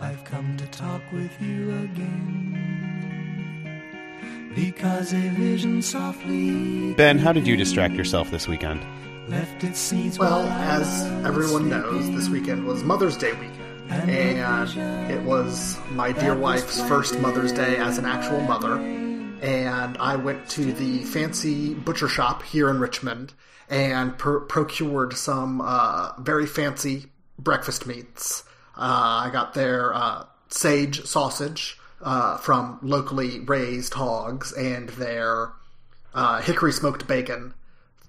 I've come to talk with you again. Because a vision softly. Ben, how did you distract yourself this weekend? Left its seeds Well, as was everyone knows, this weekend was Mother's Day weekend, and it was my dear wife's first Mother's Day as an actual mother. And I went to the fancy butcher shop here in Richmond and per- procured some uh, very fancy breakfast meats. Uh, I got their uh, sage sausage uh, from locally raised hogs and their uh, hickory smoked bacon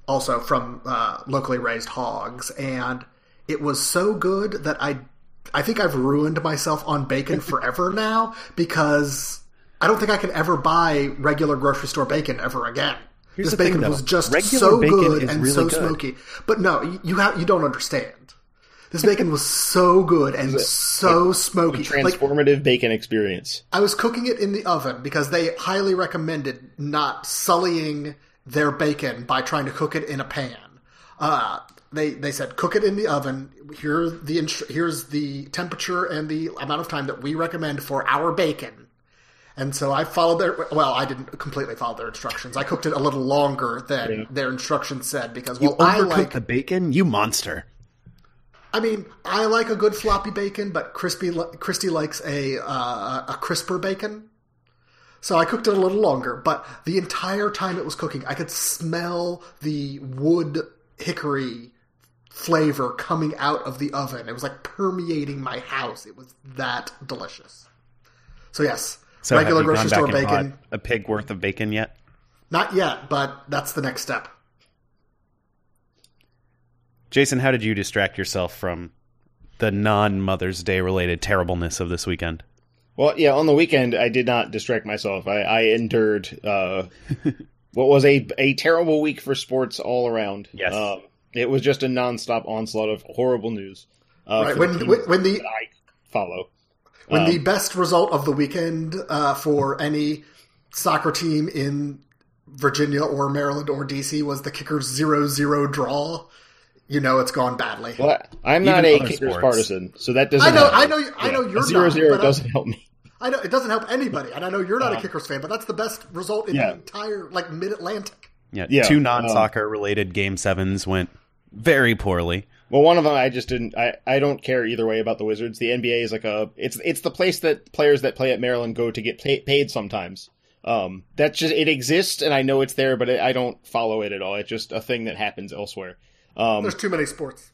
also from uh, locally raised hogs, and it was so good that I, I think I've ruined myself on bacon forever now because I don't think I can ever buy regular grocery store bacon ever again. Here's this the thing, bacon was just Regular so good and really so good. smoky. But no, you have you don't understand. This bacon was so good and so smoky. Like transformative bacon experience. I was cooking it in the oven because they highly recommended not sullying their bacon by trying to cook it in a pan. Uh, they they said cook it in the oven. Here the here's the temperature and the amount of time that we recommend for our bacon. And so I followed their well, I didn't completely follow their instructions. I cooked it a little longer than their instructions said because well, You I like the bacon? You monster. I mean, I like a good floppy bacon, but crispy Christy likes a uh, a crisper bacon. So I cooked it a little longer, but the entire time it was cooking, I could smell the wood hickory flavor coming out of the oven. It was like permeating my house. It was that delicious. So yes, So regular grocery store bacon. a pig worth of bacon yet? Not yet, but that's the next step. Jason, how did you distract yourself from the non Mother's Day related terribleness of this weekend? Well, yeah, on the weekend I did not distract myself. I, I endured uh, what was a a terrible week for sports all around. Yes. Um, it was just a nonstop onslaught of horrible news. Uh, Right when the when, when the I follow. when Um, the best result of the weekend uh, for any soccer team in Virginia or Maryland or DC was the Kickers 0-0 draw, you know it's gone badly. Well, I'm Even not a kickers sports. partisan, so that doesn't. I know, help. I know, I know you're a zero not. zero doesn't help me. I know it doesn't help anybody, and I know you're not a Kickers fan, but that's the best result in Yeah. the entire like Mid Atlantic. Yeah, Yeah, two non soccer related game sevens went very poorly. Well, one of them I just didn't. I, I don't care either way about the Wizards. The NBA is like a it's it's the place that players that play at Maryland go to get pay, paid sometimes. Um, that's just it exists, and I know it's there, but it, I don't follow it at all. It's just a thing that happens elsewhere. Um, There's too many sports.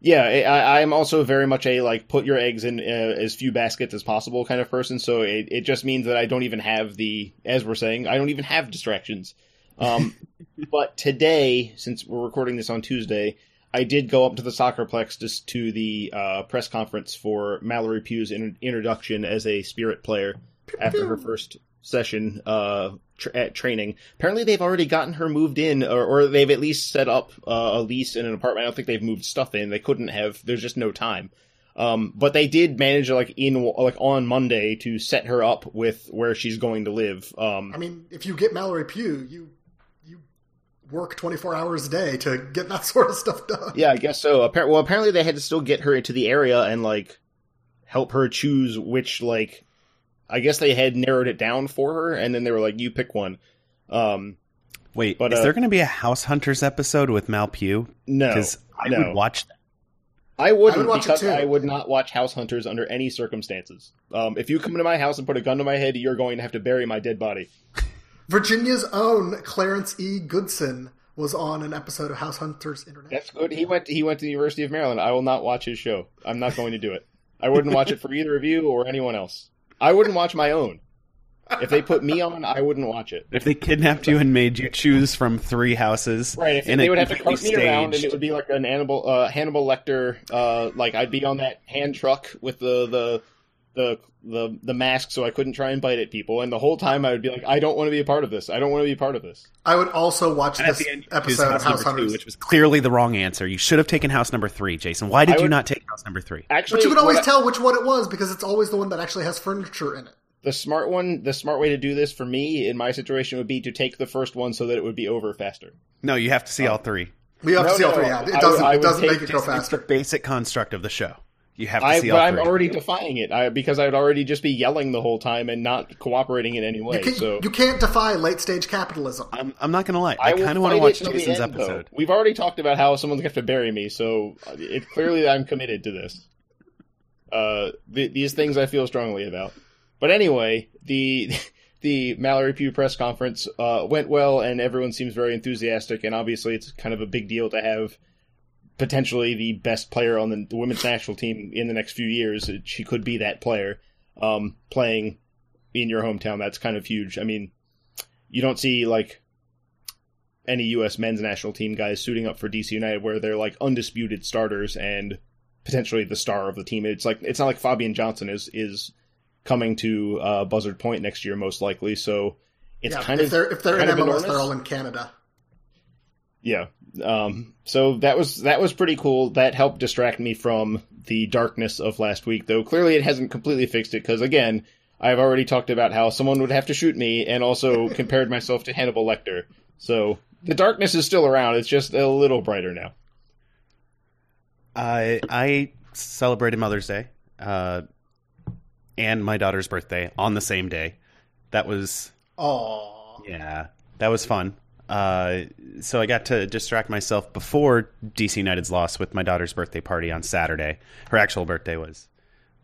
yeah, I, I'm also very much a like put your eggs in uh, as few baskets as possible kind of person. So it, it just means that I don't even have the, as we're saying, I don't even have distractions. Um, but today, since we're recording this on Tuesday, I did go up to the soccerplex just to the uh, press conference for Mallory Pugh's in- introduction as a spirit player after her first session uh, tr- at training. Apparently, they've already gotten her moved in, or, or they've at least set up uh, a lease in an apartment. I don't think they've moved stuff in. They couldn't have. There's just no time. Um, but they did manage, like in like on Monday, to set her up with where she's going to live. Um, I mean, if you get Mallory Pugh, you you work 24 hours a day to get that sort of stuff done. Yeah, I guess so. Appar- well, apparently they had to still get her into the area and like help her choose which like. I guess they had narrowed it down for her, and then they were like, "You pick one." Um, Wait, But, is uh, there going to be a House Hunters episode with Mal Pugh? no, Because I no. would watch that. I wouldn't I would watch it because too. I would not watch House Hunters under any circumstances. Um, if you come into my house and put a gun to my head, you're going to have to bury my dead body. Virginia's own Clarence E. Goodson was on an episode of House Hunters Internet. That's good. He went. He went to the University of Maryland. I will not watch his show. I'm not going to do it. I wouldn't watch it for either of you or anyone else. I wouldn't watch my own. If they put me on, I wouldn't watch it. If they kidnapped you and made you choose from three houses, Right, and they would have to cart me around, and it would be like an Hannibal, uh, Hannibal Lecter. Uh, like I'd be on that hand truck with the the the the the mask, so I couldn't try and bite at people. And the whole time, I would be like, I don't want to be a part of this. I don't want to be a part of this. I would also watch And this end, you choose episode of House number two, Hunters. which was clearly the wrong answer. You should have taken house number three, Jason. Why did I you would- not take house number three? Actually, But you can always I- tell which one it was because it's always the one that actually has furniture in it. the smart one. The smart way to do this for me in my situation would be to take the first one so that it would be over faster. No, you have to see Oh. all three. We have No, to see all three. Yeah, it doesn't. I it would doesn't make it go It's the basic construct of the show. You have to I, see but all I'm three. already defying it I, because I'd already just be yelling the whole time and not cooperating in any way. You, can, so you can't defy late stage capitalism. I'm, I'm not going to lie. I, I kind of want to watch it Jason's end, though. episode. We've already talked about how someone's going to have to bury me, so it's clearly I'm committed to this. Uh, th- these things I feel strongly about. But anyway, the the Mallory Pugh press conference uh, went well, and everyone seems very enthusiastic. And obviously, it's kind of a big deal to have potentially the best player on the, the women's national team in the next few years. She could be that player um, playing in your hometown. That's kind of huge. I mean, you don't see like any U.S. men's national team guys suiting up for DC United where they're like undisputed starters and potentially the star of the team. It's like it's not like Fabian Johnson is is coming to uh, Buzzard Point next year most likely. So it's yeah, kind if of they're if they're in MLS, enormous. they're all in Canada. yeah. Um, so that was that was pretty cool. That helped distract me from the darkness of last week, though. Clearly, it hasn't completely fixed it because again, I've already talked about how someone would have to shoot me, and also compared myself to Hannibal Lecter. So the darkness is still around. It's just a little brighter now. I I celebrated Mother's Day uh, and my daughter's birthday on the same day. That was Oh, yeah, that was fun. Uh, so I got to distract myself before DC United's loss with my daughter's birthday party on Saturday. Her actual birthday was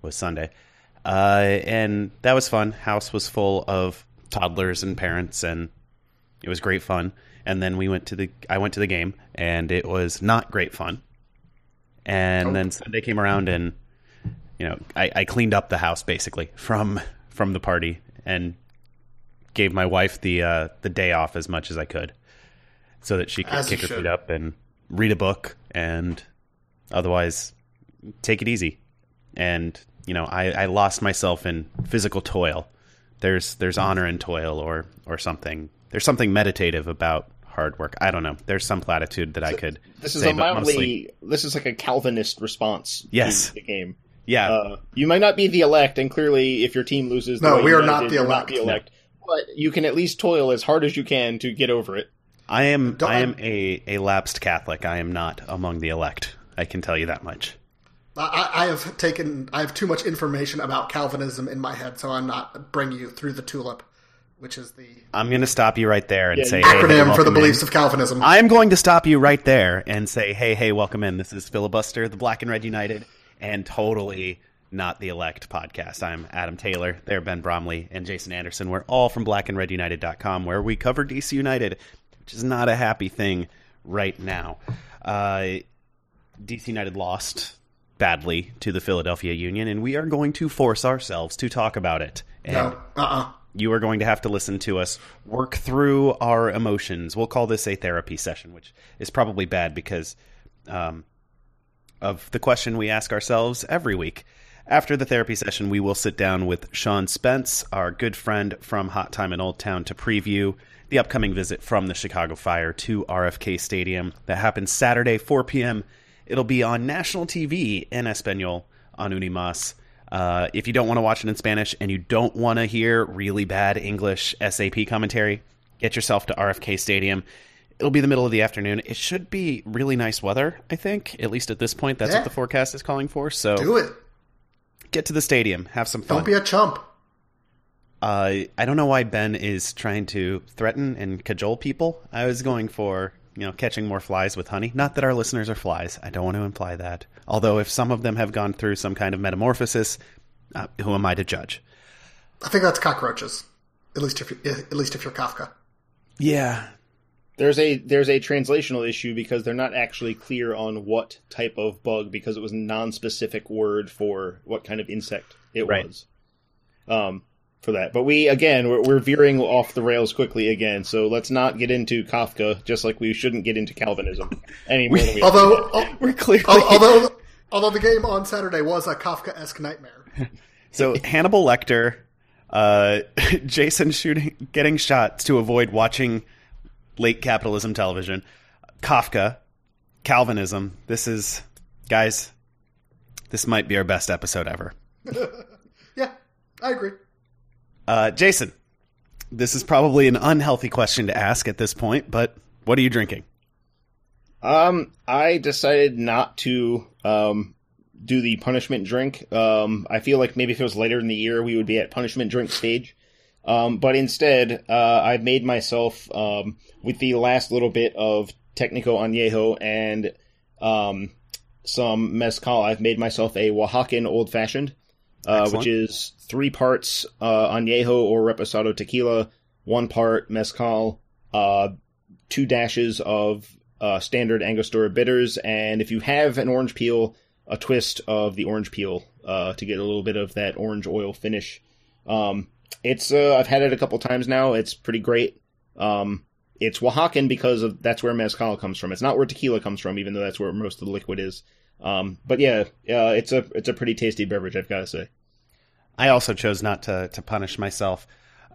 was Sunday, uh, and that was fun. House was full of toddlers and parents, and it was great fun. And then we went to the I went to the game, and it was not great fun. And then Sunday came around, and you know I, I cleaned up the house basically from from the party and gave my wife the uh, the day off as much as I could, so that she could As kick her should. feet up and read a book, and otherwise take it easy. And you know, I, I lost myself in physical toil. There's there's honor in toil, or or something. There's something meditative about hard work. I don't know. There's some platitude that I could This is say, a mildly. mostly- This is like a Calvinist response. Yes. to the game. yeah. Uh, you might not be the elect, and clearly, if your team loses, the No, way we you are guys not did, the elect. Not the elect. But you can at least toil as hard as you can to get over it. I am Don't- I am a, a lapsed Catholic. I am not among the elect. I can tell you that much. I, I have taken. I have too much information about Calvinism in my head, so I'm not bringing you through the tulip, which is the I'm going to stop you right there and Yeah, say you- hey, hey, acronym for the welcome beliefs in. of Calvinism. I'm going to stop you right there and say hey hey welcome in. This is filibuster, the Black and Red United, and totally not the elect podcast. I'm Adam Taylor. They're Ben Bromley and Jason Anderson. We're all from blackandredunited.com where we cover DC United, which is not a happy thing right now. Uh, DC United lost badly to the Philadelphia Union, and we are going to force ourselves to talk about it. And no, uh, uh you are going to have to listen to us work through our emotions. We'll call this a therapy session, which is probably bad because um, of the question we ask ourselves every week. After the therapy session, we will sit down with Sean Spence, our good friend from Hot Time in Old Town, to preview the upcoming visit from the Chicago Fire to RFK Stadium that happens Saturday, 4 p.m. It'll be on national TV in Espanol on Unimas. Uh, if you don't want to watch it in Spanish and you don't want to hear really bad English SAP commentary, get yourself to RFK Stadium. It'll be the middle of the afternoon. It should be really nice weather, I think. At least at this point, that's Yeah. what the forecast is calling for. So do it. Get to the stadium, have some fun. Don't be a chump. Uh, I don't know why Ben is trying to threaten and cajole people. I was going for you know catching more flies with honey. Not that our listeners are flies. I don't want to imply that. Although if some of them have gone through some kind of metamorphosis, uh, who am I to judge? I think that's cockroaches. At least if you, at least if you're Kafka. Yeah, There's a there's a translational issue because they're not actually clear on what type of bug because it was a non-specific word for what kind of insect it Right. was. Um, for that. But we again we're, we're veering off the rails quickly again. So let's not get into Kafka, just like we shouldn't get into Calvinism any more than we. Although, al- We're clearly al- although, although the game on Saturday was a Kafka-esque nightmare. so Hannibal Lecter, uh, Jason shooting, getting shot to avoid watching late capitalism television, Kafka, Calvinism. This is, guys, this might be our best episode ever. Yeah, I agree. Uh, Jason, this is probably an unhealthy question to ask at this point, but what are you drinking? Um, I decided not to um do the punishment drink. Um, I feel like maybe if it was later in the year, we would be at punishment drink stage. Um, but instead, uh, I've made myself um with the last little bit of Technico Añejo and um some mezcal. I've made myself a Oaxacan old fashioned, uh, which is three parts uh, Añejo or Reposado tequila, one part mezcal, uh, two dashes of uh, standard Angostura bitters, and if you have an orange peel, a twist of the orange peel uh, to get a little bit of that orange oil finish. Um, it's uh, I've had it a couple times now. It's pretty great. Um, it's Oaxacan because of that's where mezcal comes from. It's not where tequila comes from, even though that's where most of the liquid is. Um, but yeah, uh, it's a it's a pretty tasty beverage. I've got to say. I also chose not to to punish myself.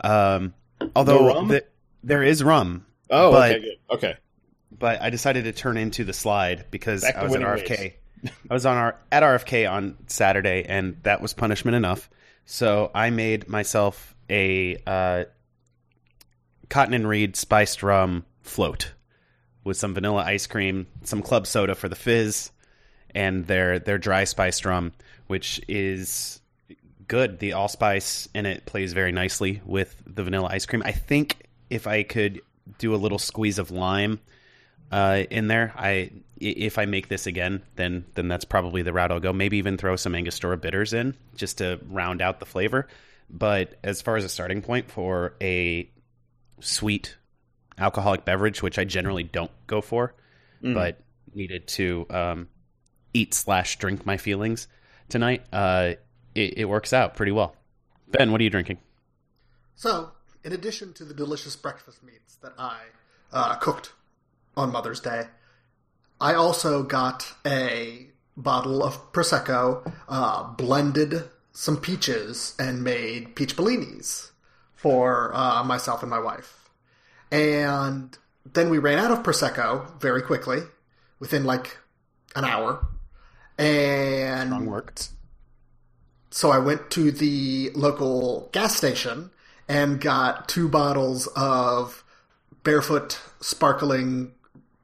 Um, although the- there is rum, Oh, But- okay, good. Okay. but I decided to turn into the slide because I was at RFK. I was on our at RFK on Saturday, and that was punishment enough. So I made myself a uh, Cotton and Reed spiced rum float with some vanilla ice cream, some club soda for the fizz, and their their dry spiced rum, which is good. The allspice in it plays very nicely with the vanilla ice cream. I think if I could do a little squeeze of lime uh, in there, I i- if I make this again, then then that's probably the route I'll go. Maybe even throw some Angostura bitters in just to round out the flavor. But as far as a starting point for a sweet alcoholic beverage, which I generally don't go for, Mhm. but needed to um, eat slash drink my feelings tonight, uh, it, it works out pretty well. Ben, what are you drinking? So, in addition to the delicious breakfast meats that I uh, cooked on Mother's Day, I also got a bottle of Prosecco, uh, blended some peaches, and made peach bellinis for uh, myself and my wife. And then we ran out of Prosecco very quickly, within like an hour. And Strong work. so I went to the local gas station and got two bottles of barefoot sparkling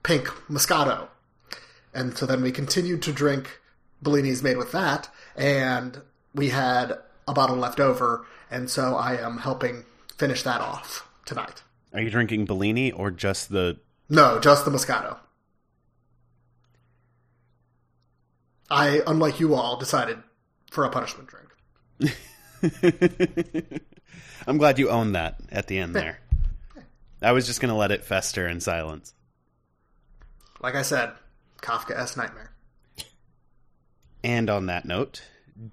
pink Moscato. And so then we continued to drink Bellinis made with that, and we had a bottle left over, and so I am helping finish that off tonight. Are you drinking Bellini or just the? No, just the Moscato. I, unlike you all, decided for a punishment drink. I'm glad you owned that at the end there. I was just gonna let it fester in silence. Like I said, Kafka-esque Nightmare. And on that note,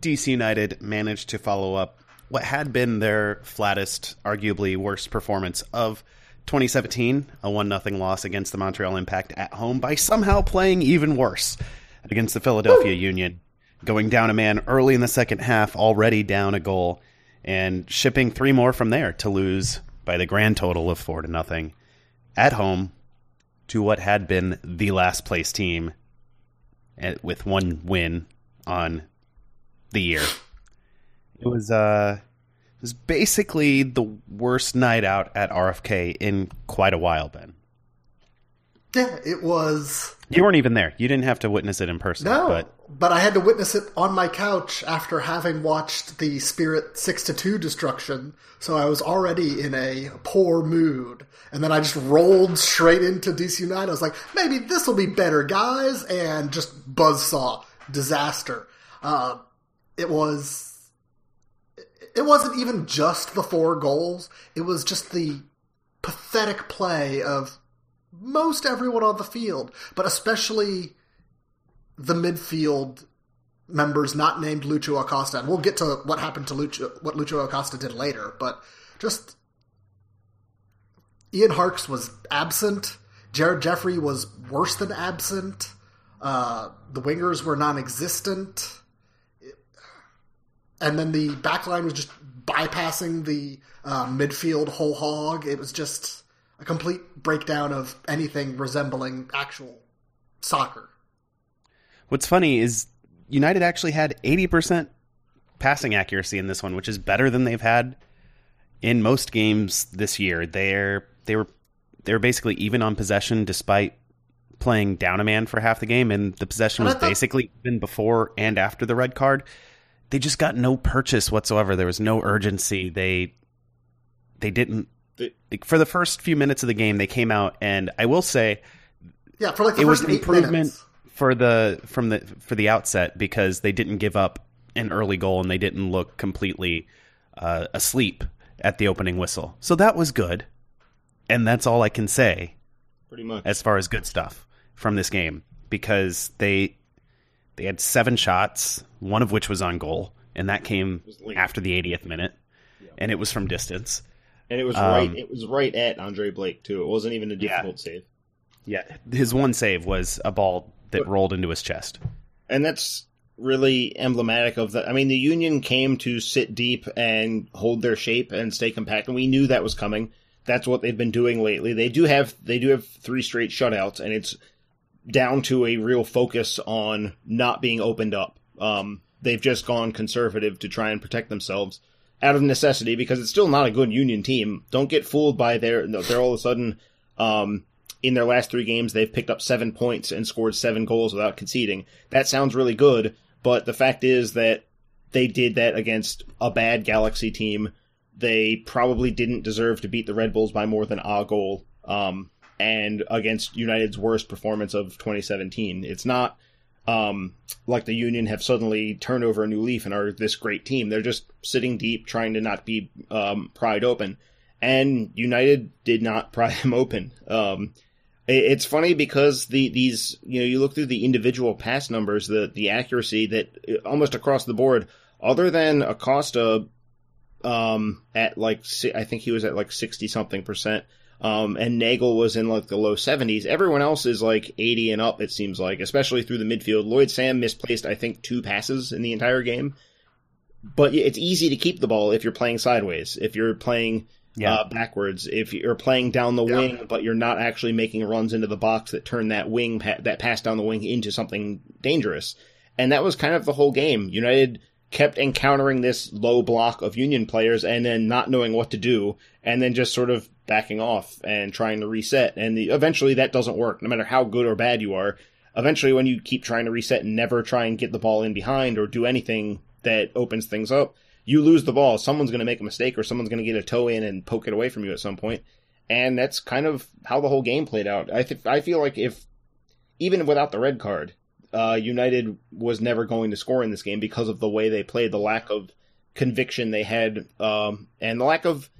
DC United managed to follow up what had been their flattest, arguably worst performance of 2017, a 1 0 loss against the Montreal Impact at home by somehow playing even worse against the Philadelphia Union, going down a man early in the second half, already down a goal, and shipping three more from there to lose by the grand total of 4 to nothing at home to what had been the last place team and with one win on the year. It was uh it was basically the worst night out at RFK in quite a while, Ben. Yeah, it was. You weren't even there. You didn't have to witness it in person. No, but but, I had to witness it on my couch after having watched the Spirit 6 to 2 destruction, so I was already in a poor mood. And then I just rolled straight into DC United. I was like, maybe this will be better, guys, and just buzzsaw. Disaster. Uh, it was. It wasn't even just the four goals, it was just the pathetic play of most everyone on the field, but especially the midfield members not named Lucho Acosta, and we'll get to what happened to Lucho, what Lucho Acosta did later, but just Ian Harkes was absent. Jared Jeffrey was worse than absent. Uh, the wingers were non-existent, and then the backline was just bypassing the uh, midfield whole hog. It was just a complete breakdown of anything resembling actual soccer. What's funny is United actually had 80% passing accuracy in this one, which is better than they've had in most games this year. They're they were they were basically even on possession despite playing down a man for half the game and the possession was thought- basically even before and after the red card. They just got no purchase whatsoever. There was no urgency. They they didn't The- like, for the first few minutes of the game they came out and I will say Yeah, for like the it was first an eight improvement minutes. for the from the for the outset because they didn't give up an early goal and they didn't look completely uh, asleep at the opening whistle. So that was good, and that's all I can say Pretty much. as far as good stuff from this game because they they had seven shots, one of which was on goal, and that came after the 80th minute, and it was from distance. And it was um, right. It was right at Andre Blake too. It wasn't even a difficult save. Yeah, his one save was a ball that rolled into his chest. and that's really emblematic of the. I mean, the Union came to sit deep and hold their shape and stay compact, and we knew that was coming. That's what they've been doing lately. They do have they do have three straight shutouts, and it's down to a real focus on not being opened up. Um, they've just gone conservative to try and protect themselves out of necessity because it's still not a good Union team. Don't get fooled by their they're all of a sudden um, in their last three games they've picked up seven points and scored seven goals without conceding. That sounds really good, but the fact is that they did that against a bad Galaxy team. They probably didn't deserve to beat the Red Bulls by more than a goal. Um, and against United's worst performance of 2017, it's not um, like the Union have suddenly turned over a new leaf and are this great team. They're just sitting deep, trying to not be um, pried open. And United did not pry them open. Um, it- it's funny because the these you know you look through the individual pass numbers, the the accuracy that uh, almost across the board, other than Acosta, um, at like I think he was at like sixty something percent. Um, and Neagle was in like the low 70s. Everyone else is like 80 and up, it seems like, especially through the midfield. Lloyd Sam misplaced, I think, two passes in the entire game. But it's easy to keep the ball if you're playing sideways, if you're playing Yeah. uh, backwards, if you're playing down the Yeah. wing, but you're not actually making runs into the box that turn that wing, pa- that pass down the wing into something dangerous. And that was kind of the whole game. United kept encountering this low block of Union players and then not knowing what to do, and then just sort of backing off and trying to reset. And the, eventually that doesn't work, no matter how good or bad you are. Eventually, when you keep trying to reset and never try and get the ball in behind or do anything that opens things up, you lose the ball. Someone's going to make a mistake or someone's going to get a toe in and poke it away from you at some point. And that's kind of how the whole game played out. I th- I feel like if even without the red card, uh, United was never going to score in this game because of the way they played, the lack of conviction they had, um, and the lack of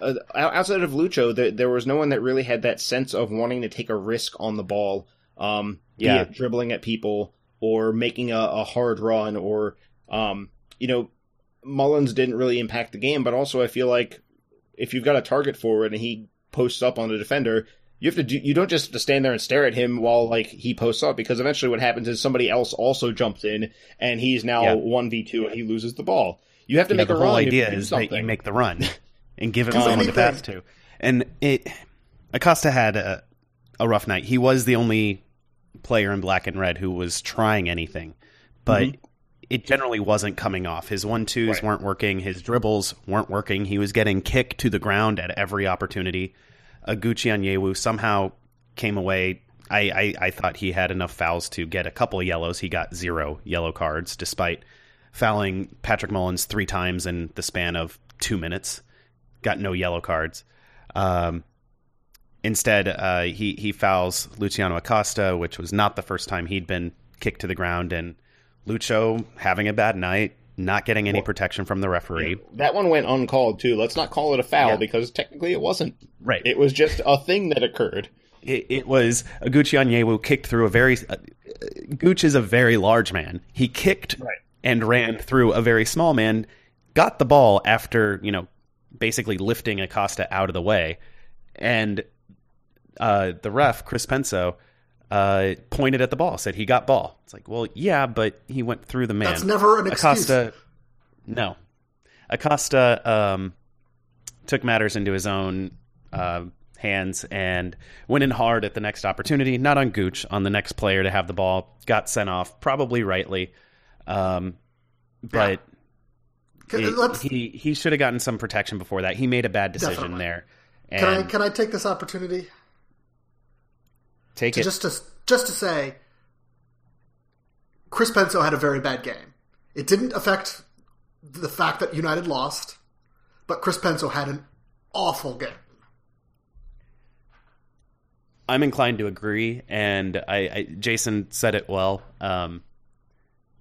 uh, outside of Lucho, there, there was no one that really had that sense of wanting to take a risk on the ball, um, be Yeah. it dribbling at people or making a, a hard run, or um, you know, Mullins didn't really impact the game, but also I feel like if you've got a target forward and he posts up on the defender, you have to do, you don't just have to stand there and stare at him while like he posts up because eventually what happens is somebody else also jumps in and he's now one v two and he loses the ball. You have to Yeah, make the a whole run. You idea have to do is that you make the run and give it Um, someone to anything. pass to. And it Acosta had a, a rough night. He was the only player in black and red who was trying anything, but Mhm. it generally wasn't coming off. His one twos Right. weren't working. His dribbles weren't working. He was getting kicked to the ground at every opportunity. Oguchi Onyewu somehow came away. I, I, I thought he had enough fouls to get a couple of yellows. He got zero yellow cards despite fouling Patrick Mullins three times in the span of two minutes. Got no yellow cards. Um, instead, uh, he he fouls Luciano Acosta, which was not the first time he'd been kicked to the ground, and Lucho having a bad night, not getting any protection from the referee. That one went uncalled too. Let's not call it a foul Yeah. because technically it wasn't. Right. It was just a thing that occurred. It, it was Oguchi Onyewu kicked through a very. Uh, Gooch is a very large man. He kicked Right. and ran through a very small man, got the ball after you know basically lifting Acosta out of the way, and uh, the ref Chris Penso uh, pointed at the ball, said he got ball. It's like, well, yeah, but he went through the man. That's never an excuse. Acosta, no, Acosta um, took matters into his own uh, hands and went in hard at the next opportunity. Not on Gooch, on the next player to have the ball. Got sent off, probably rightly, um, but it- he he should have gotten some protection before that. He made a bad decision Definitely. there. can I can I take this opportunity take to it. just to just to say Chris Penso had a very bad game. It didn't affect the fact that United lost, but Chris Penso had an awful game. I'm inclined to agree, and I, I Jason said it well um,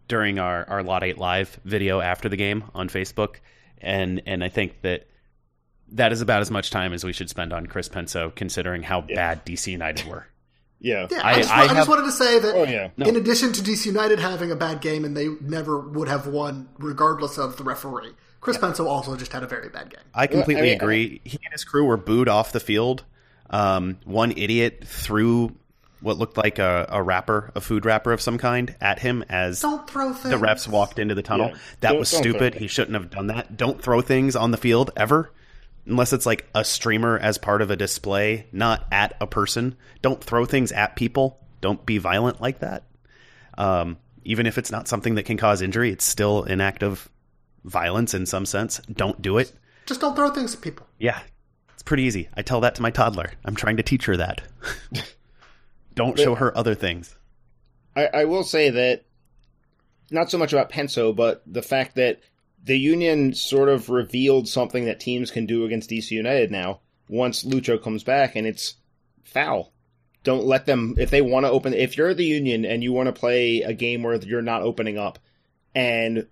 during our our Lot Eight Live video after the game on Facebook, and and I think that that is about as much time as we should spend on Chris Penso, considering how bad DC United were. Yeah. Yeah, I- I, just, I I just wanted to say that Oh, yeah. No. in addition to DC United having a bad game and they never would have won regardless of the referee, Chris Penso also just had a very bad game. I completely mean, agree. He and his crew were booed off the field. Um, one idiot threw what looked like a, a wrapper, a food wrapper of some kind, at him as Don't throw things. the refs walked into the tunnel. Yeah. That Don't- was don't stupid. He shouldn't have done that. Don't throw things on the field ever. Unless it's like a streamer as part of a display, not at a person. Don't throw things at people. Don't be violent like that. Um, even if it's not something that can cause injury, it's still an act of violence in some sense. Don't do it. Just don't throw things at people. Yeah, it's pretty easy. I tell that to my toddler. I'm trying to teach her that. Don't show her other things. I, I will say that not so much about Penso, but the fact that the Union sort of revealed something that teams can do against DC United now once Lucho comes back, and it's foul. Don't let them if they want to open. If you're the Union and you want to play a game where you're not opening up, and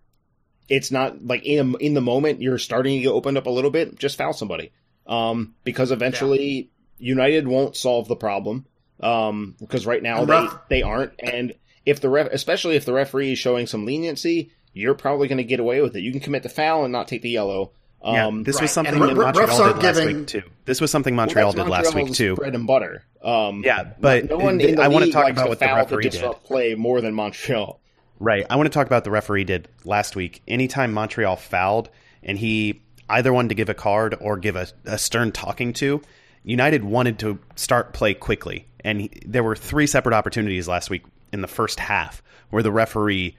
it's not like in in the moment you're starting to get opened up a little bit, just foul somebody. Um, because eventually United won't solve the problem. Um, because right now they they aren't, and if the ref, especially if the referee is showing some leniency, you're probably going to get away with it. You can commit the foul and not take the yellow. Yeah, Um, this right. was something And that re- Montreal did last giving- week too. This was something well, Montreal that's did last week too. Bread and butter. Um, Yeah, but no one th- in the I want to talk about what the foul referee to did. play more than Montreal. Right. I want to talk about the referee did last week. Anytime Montreal fouled and he either wanted to give a card or give a, a stern talking to, United wanted to start play quickly. And he, there were three separate opportunities last week in the first half where the referee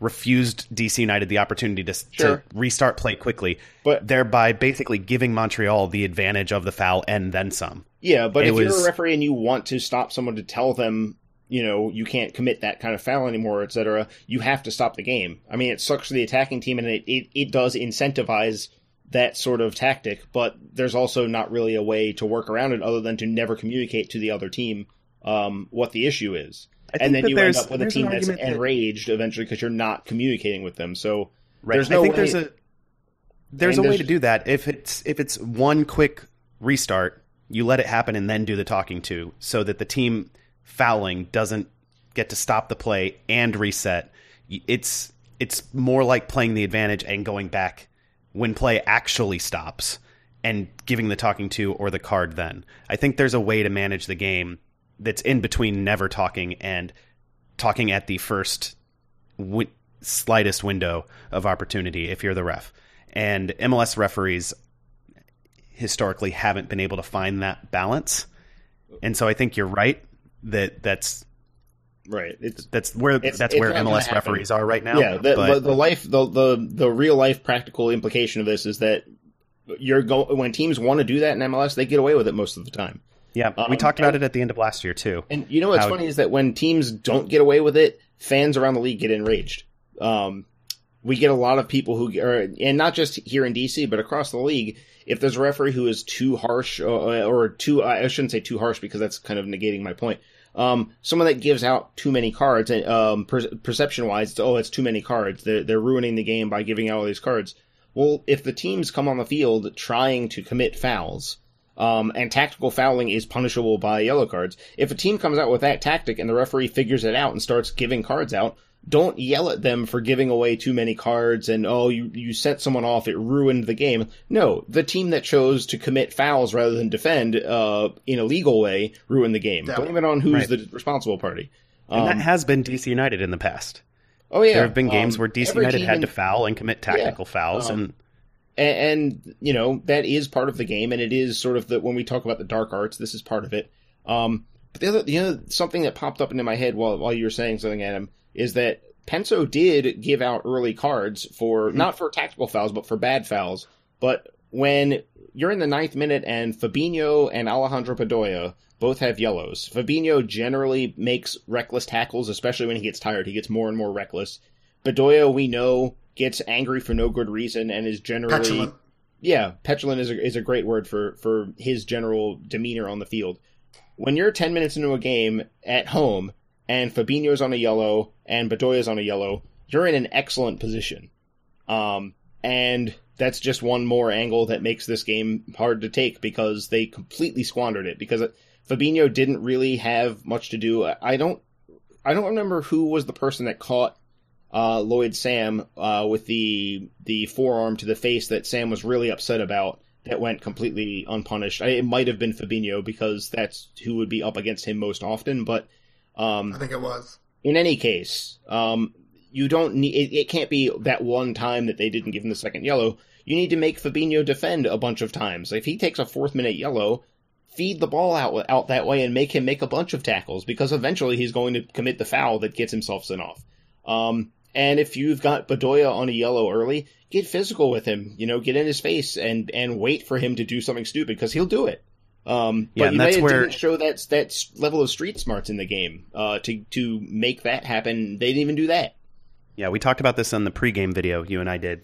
refused DC United the opportunity to, Sure. to restart play quickly, But- thereby basically giving Montreal the advantage of the foul and then some. Yeah, but It if you're a referee and you want to stop someone to tell them, you know, you can't commit that kind of foul anymore, etc., you have to stop the game. I mean, it sucks for the attacking team, and it, it, it does incentivize that sort of tactic, but there's also not really a way to work around it other than to never communicate to the other team um, what the issue is. And then you end up with a team that's argument that- enraged eventually because you're not communicating with them. So Right. there's no I think way. there's a there's a way there's- to do that if it's if it's one quick restart, you let it happen and then do the talking to, so that the team fouling doesn't get to stop the play and reset. It's it's more like playing the advantage and going back when play actually stops and giving the talking to or the card then. I think there's a way to manage the game that's in between never talking and talking at the first slightest window of opportunity if you're the ref. And MLS referees historically haven't been able to find that balance. And so I think you're right that that's right. It's that's where It's- that's it's where MLS referees are right now. Yeah, the, but the, the life, the, the the real life practical implication of this is that you're go when teams want to do that in MLS, they get away with it most of the time. yeah, we um, talked about and- it at the end of last year too. And you know what's How- funny is that when teams don't get away with it, fans around the league get enraged. Um, we get a lot of people who, are, and not just here in DC, but across the league. If there's a referee who is too harsh, or, or too, I shouldn't say too harsh because that's kind of negating my point. Um, someone that gives out too many cards, and um, per- perception wise, it's, oh, it's too many cards. They're they're ruining the game by giving out all these cards. Well, if the teams come on the field trying to commit fouls, Um, and tactical fouling is punishable by yellow cards. If a team comes out with that tactic and the referee figures it out and starts giving cards out, don't yell at them for giving away too many cards and oh you you sent someone off it ruined the game. No, the team that chose to commit fouls rather than defend uh, in a legal way ruined the game. Yeah. Blame it on who's Right. the responsible party. And Um, that has been DC United in the past. oh yeah, there have been games um, where DC United had in- to foul and commit tactical fouls, um, and and, and you know that is part of the game, and it is sort of the when we talk about the dark arts, this is part of it. Um, but the other, you know, something that popped up into my head while while you were saying something, Adam, is that Penso did give out early cards for hmm. not for tactical fouls, but for bad fouls. But when you're in the ninth minute and Fabinho and Alejandro Bedoya both have yellows, Fabinho generally makes reckless tackles, especially when he gets tired. He gets more and more reckless. Bedoya, we know, gets angry for no good reason and is generally Petulant. yeah, petulant is a, is a great word for for his general demeanor on the field. When you're 10 minutes into a game at home and Fabinho's on a yellow and Bedoya's on a yellow, you're in an excellent position. Um, and that's just one more angle that makes this game hard to take because they completely squandered it because Fabinho didn't really have much to do. I don't I don't remember who was the person that caught uh, Lloyd Sam uh, with the the forearm to the face that Sam was really upset about that went completely unpunished. I, it might have been Fabinho because that's who would be up against him most often. But um, I think it was. in any case, um, you don't need. It, it can't be that one time that they didn't give him the second yellow. You need to make Fabinho defend a bunch of times. If he takes a fourth minute yellow, feed the ball out out that way and make him make a bunch of tackles because eventually he's going to commit the foul that gets himself sent off. Um, and if you've got Bedoya on a yellow early, get physical with him. You know, get in his face and and wait for him to do something stupid because he'll do it. Um, Yeah, but United where- didn't show that that level of street smarts in the game uh, to to make that happen. They didn't even do that. Yeah, we talked about this on the pregame video you and I did,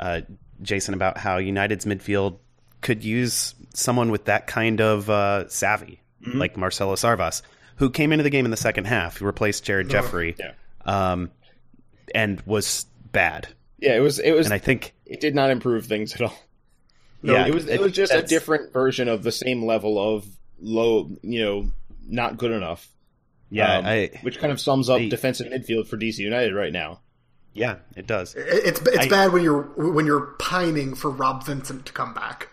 uh, Jason, about how United's midfield could use someone with that kind of uh, savvy, Mm-hmm. like Marcelo Sarvas, who came into the game in the second half, who replaced Jared Jeffrey, Yeah. um, and was bad. Yeah, it was it was And I think, it did not improve things at all. Yeah, it was it was just a different version of the same level of low, you know, not good enough. Yeah, um, I, which kind of sums up I- defensive midfield for DC United right now. yeah, it does. It's it's I- bad when you're when you're pining for Rob Vincent to come back.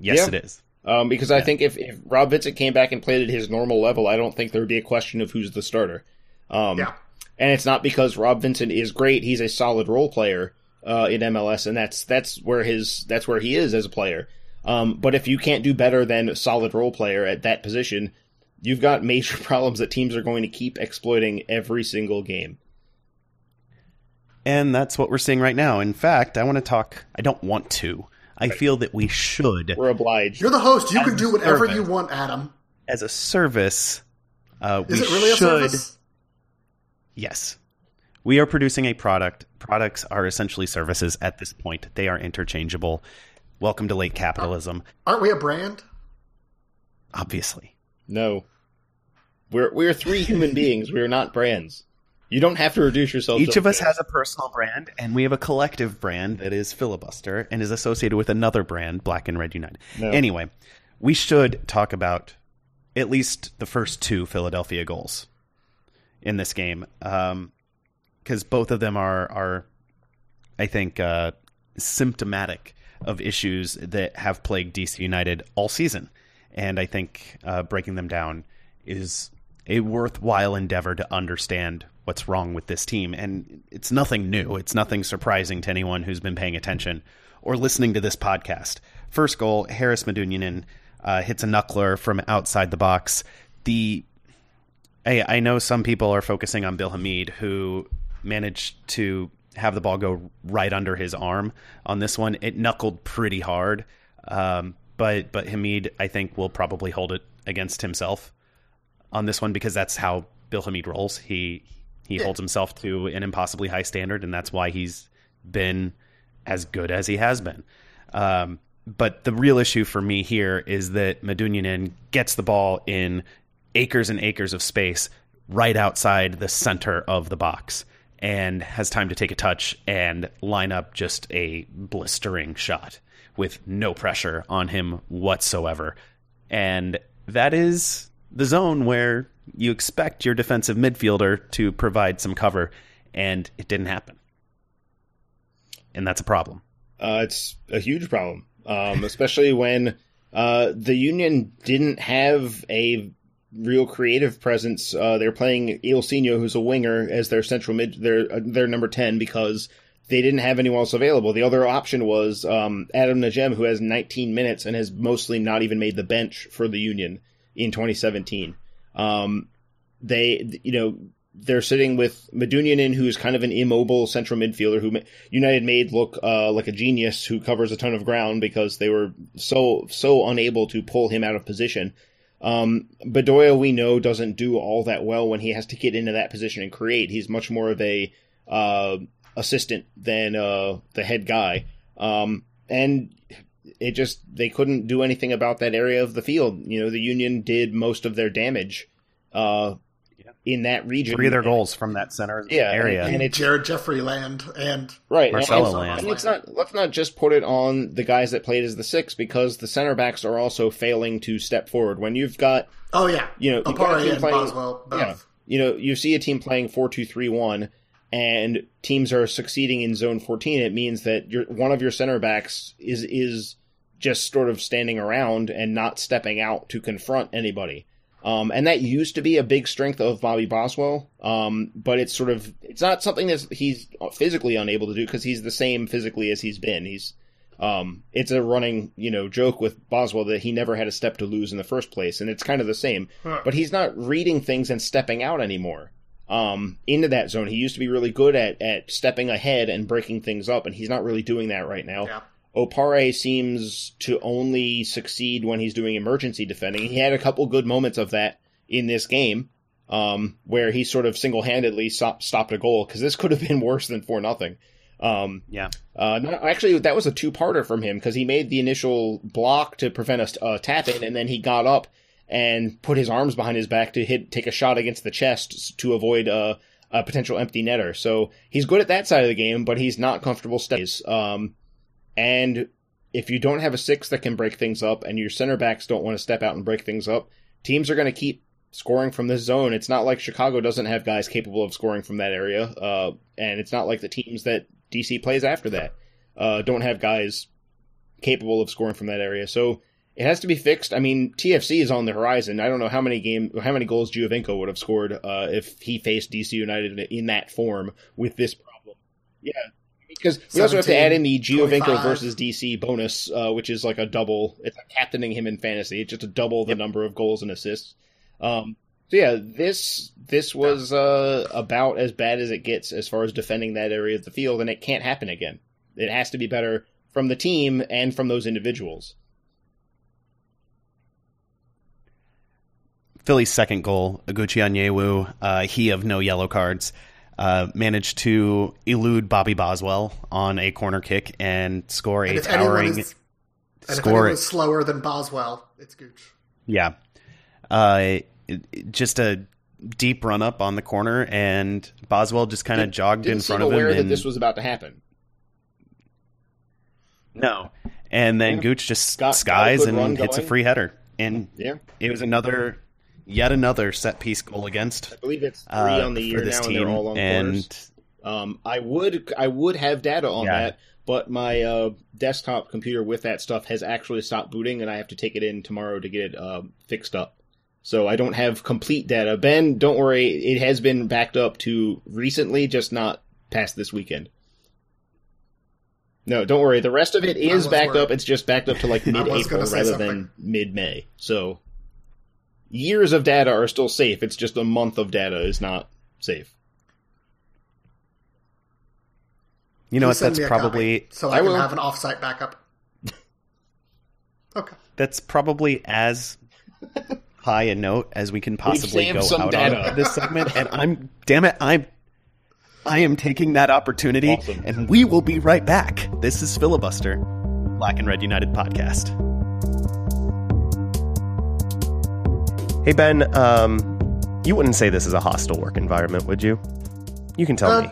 Yes, Yeah. it is. Um, because I think if, if Rob Vincent came back and played at his normal level, I don't think there would be a question of who's the starter. Um, Yeah. and it's not because Rob Vincent is great; he's a solid role player uh, in MLS, and that's that's where his that's where he is as a player. Um, but if you can't do better than a solid role player at that position, you've got major problems that teams are going to keep exploiting every single game. And that's what we're seeing right now. In fact, I want to talk. I don't want to. I feel that we should, We're obliged. You're the host. You As can do whatever service. you want, Adam. as a service, uh, Is we it really a should. service? Yes. We are producing a product. Products are essentially services at this point. They are interchangeable. Welcome to late capitalism, Aren't we a brand? obviously. No, we're we're three human beings. We're not brands. You don't have to reduce yourself. Each to of us brands. has a personal brand, and we have a collective brand that is filibuster and is associated with another brand, Black and Red United. No. Anyway, we should talk about at least the first two Philadelphia goals in this game, um, because both of them are are, I think, uh, symptomatic of issues that have plagued DC United all season, and I think uh, breaking them down is a worthwhile endeavor to understand what's wrong with this team. And it's nothing new. It's nothing surprising to anyone who's been paying attention or listening to this podcast. First goal, Haris Medunjanin uh, hits a knuckler from outside the box. The I, I know some people are focusing on Bill Hamid, who managed to have the ball go right under his arm on this one. It knuckled pretty hard, um, but but Hamid, I think, will probably hold it against himself on this one because that's how Bill Hamid rolls. He he holds himself to an impossibly high standard, and that's why he's been as good as he has been. Um, but the real issue for me here is that Medunjanin gets the ball in acres and acres of space right outside the center of the box and has time to take a touch and line up just a blistering shot with no pressure on him whatsoever. And that is the zone where you expect your defensive midfielder to provide some cover, and it didn't happen. And that's a problem. Uh, it's a huge problem, um, especially when uh, the Union didn't have a real creative presence. Uh, they're playing Ilsinho, who's a winger, as their central mid, their uh, their number ten because they didn't have anyone else available. The other option was um, Adam Najem, who has 19 minutes and has mostly not even made the bench for the Union in 2017. Um, they, you know, they're sitting with Medunjanin, who's kind of an immobile central midfielder who United made look uh, like a genius who covers a ton of ground because they were so so unable to pull him out of position. Um, Bedoya, we know, doesn't do all that well when he has to get into that position and create. He's much more of a uh, assistant than uh, the head guy. Um, and it just they couldn't do anything about that area of the field. You know, the Union did most of their damage uh. In that region. Three of their goals from that center yeah, area, and, and it's Jared Jeffrey land and right Marcelo and, land. And it's not let's not just put it on the guys that played as the six because the center backs are also failing to step forward. When you've got oh yeah, you know, Opare and playing, Boswell, both. yeah, you know, you see a team playing four two three one and teams are succeeding in zone 14 it means that your one of your center backs is is just sort of standing around and not stepping out to confront anybody um, and that used to be a big strength of Bobby Boswell, um, but it's sort of it's not something that he's physically unable to do because he's the same physically as he's been. He's um, it's a running you know joke with Boswell that he never had a step to lose in the first place, and it's kind of the same. Huh. But he's not reading things and stepping out anymore um, into that zone. He used to be really good at, at stepping ahead and breaking things up, and he's not really doing that right now. Yeah. Opare seems to only succeed when he's doing emergency defending. He had a couple good moments of that in this game, um, where he sort of single handedly stop, stopped a goal because this could have been worse than four nothing. Um, yeah. Uh, no, actually, that was a two parter from him because he made the initial block to prevent a, a tap in, and then he got up and put his arms behind his back to hit take a shot against the chest to avoid a, a potential empty netter. So he's good at that side of the game, but he's not comfortable stays. Um, and if you don't have a six that can break things up, and your center backs don't want to step out and break things up, teams are going to keep scoring from this zone. It's not like Chicago doesn't have guys capable of scoring from that area, uh, and it's not like the teams that DC plays after that uh, don't have guys capable of scoring from that area. So it has to be fixed. I mean, TFC is on the horizon. I don't know how many game, how many goals Giovinco would have scored uh, if he faced DC United in that form with this problem. Yeah, because we also have to add in the Giovinco 25. versus DC bonus, uh, which is like a double. It's captaining him in fantasy. It's just a double the yep. number of goals and assists. Um, so yeah, this this was uh, about as bad as it gets as far as defending that area of the field, and it can't happen again. It has to be better from the team and from those individuals. Philly's second goal, Oguchi Onyewu, uh, he of no yellow cards, uh, managed to elude Bobby Boswell on a corner kick and score and a towering. Is, score it was slower than Boswell. It's Gooch. Yeah, uh, it, just a deep run up on the corner, and Boswell just kind of jogged in front of him. Aware and, that this was about to happen. No, and then yeah. Gooch just got, skies got and hits a free header, and yeah, it was another yet another set piece goal against. I believe it's three uh, on the year now, team. and they're all on and um, I would I would have data on yeah. that, but my uh, desktop computer with that stuff has actually stopped booting, and I have to take it in tomorrow to get it uh, fixed up. So I don't have complete data. Ben, don't worry, it has been backed up to recently, just not past this weekend. No, don't worry. The rest of it is backed worried. up. It's just backed up to like mid-April rather than mid-May. So years of data are still safe. It's just a month of data is not safe. You know what? That's probably so I, I will have an offsite backup. okay. That's probably as high a note as we can possibly go out data. on this segment, and I'm damn it, I'm I am taking that opportunity, awesome. and we will be right back. This is filibuster, Black and Red United podcast. Hey, Ben, um, you wouldn't say this is a hostile work environment, would you? You can tell uh, me.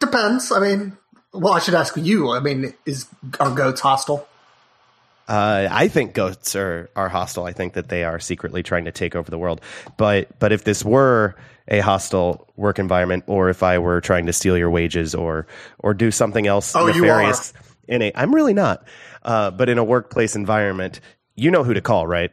Depends. I mean, well, I should ask you. I mean, is are goats hostile? Uh, I think goats are, are hostile. I think that they are secretly trying to take over the world. But but if this were a hostile work environment, or if I were trying to steal your wages, or or do something else Oh, nefarious in a, I'm really not. Uh, but in a workplace environment, you know who to call, right?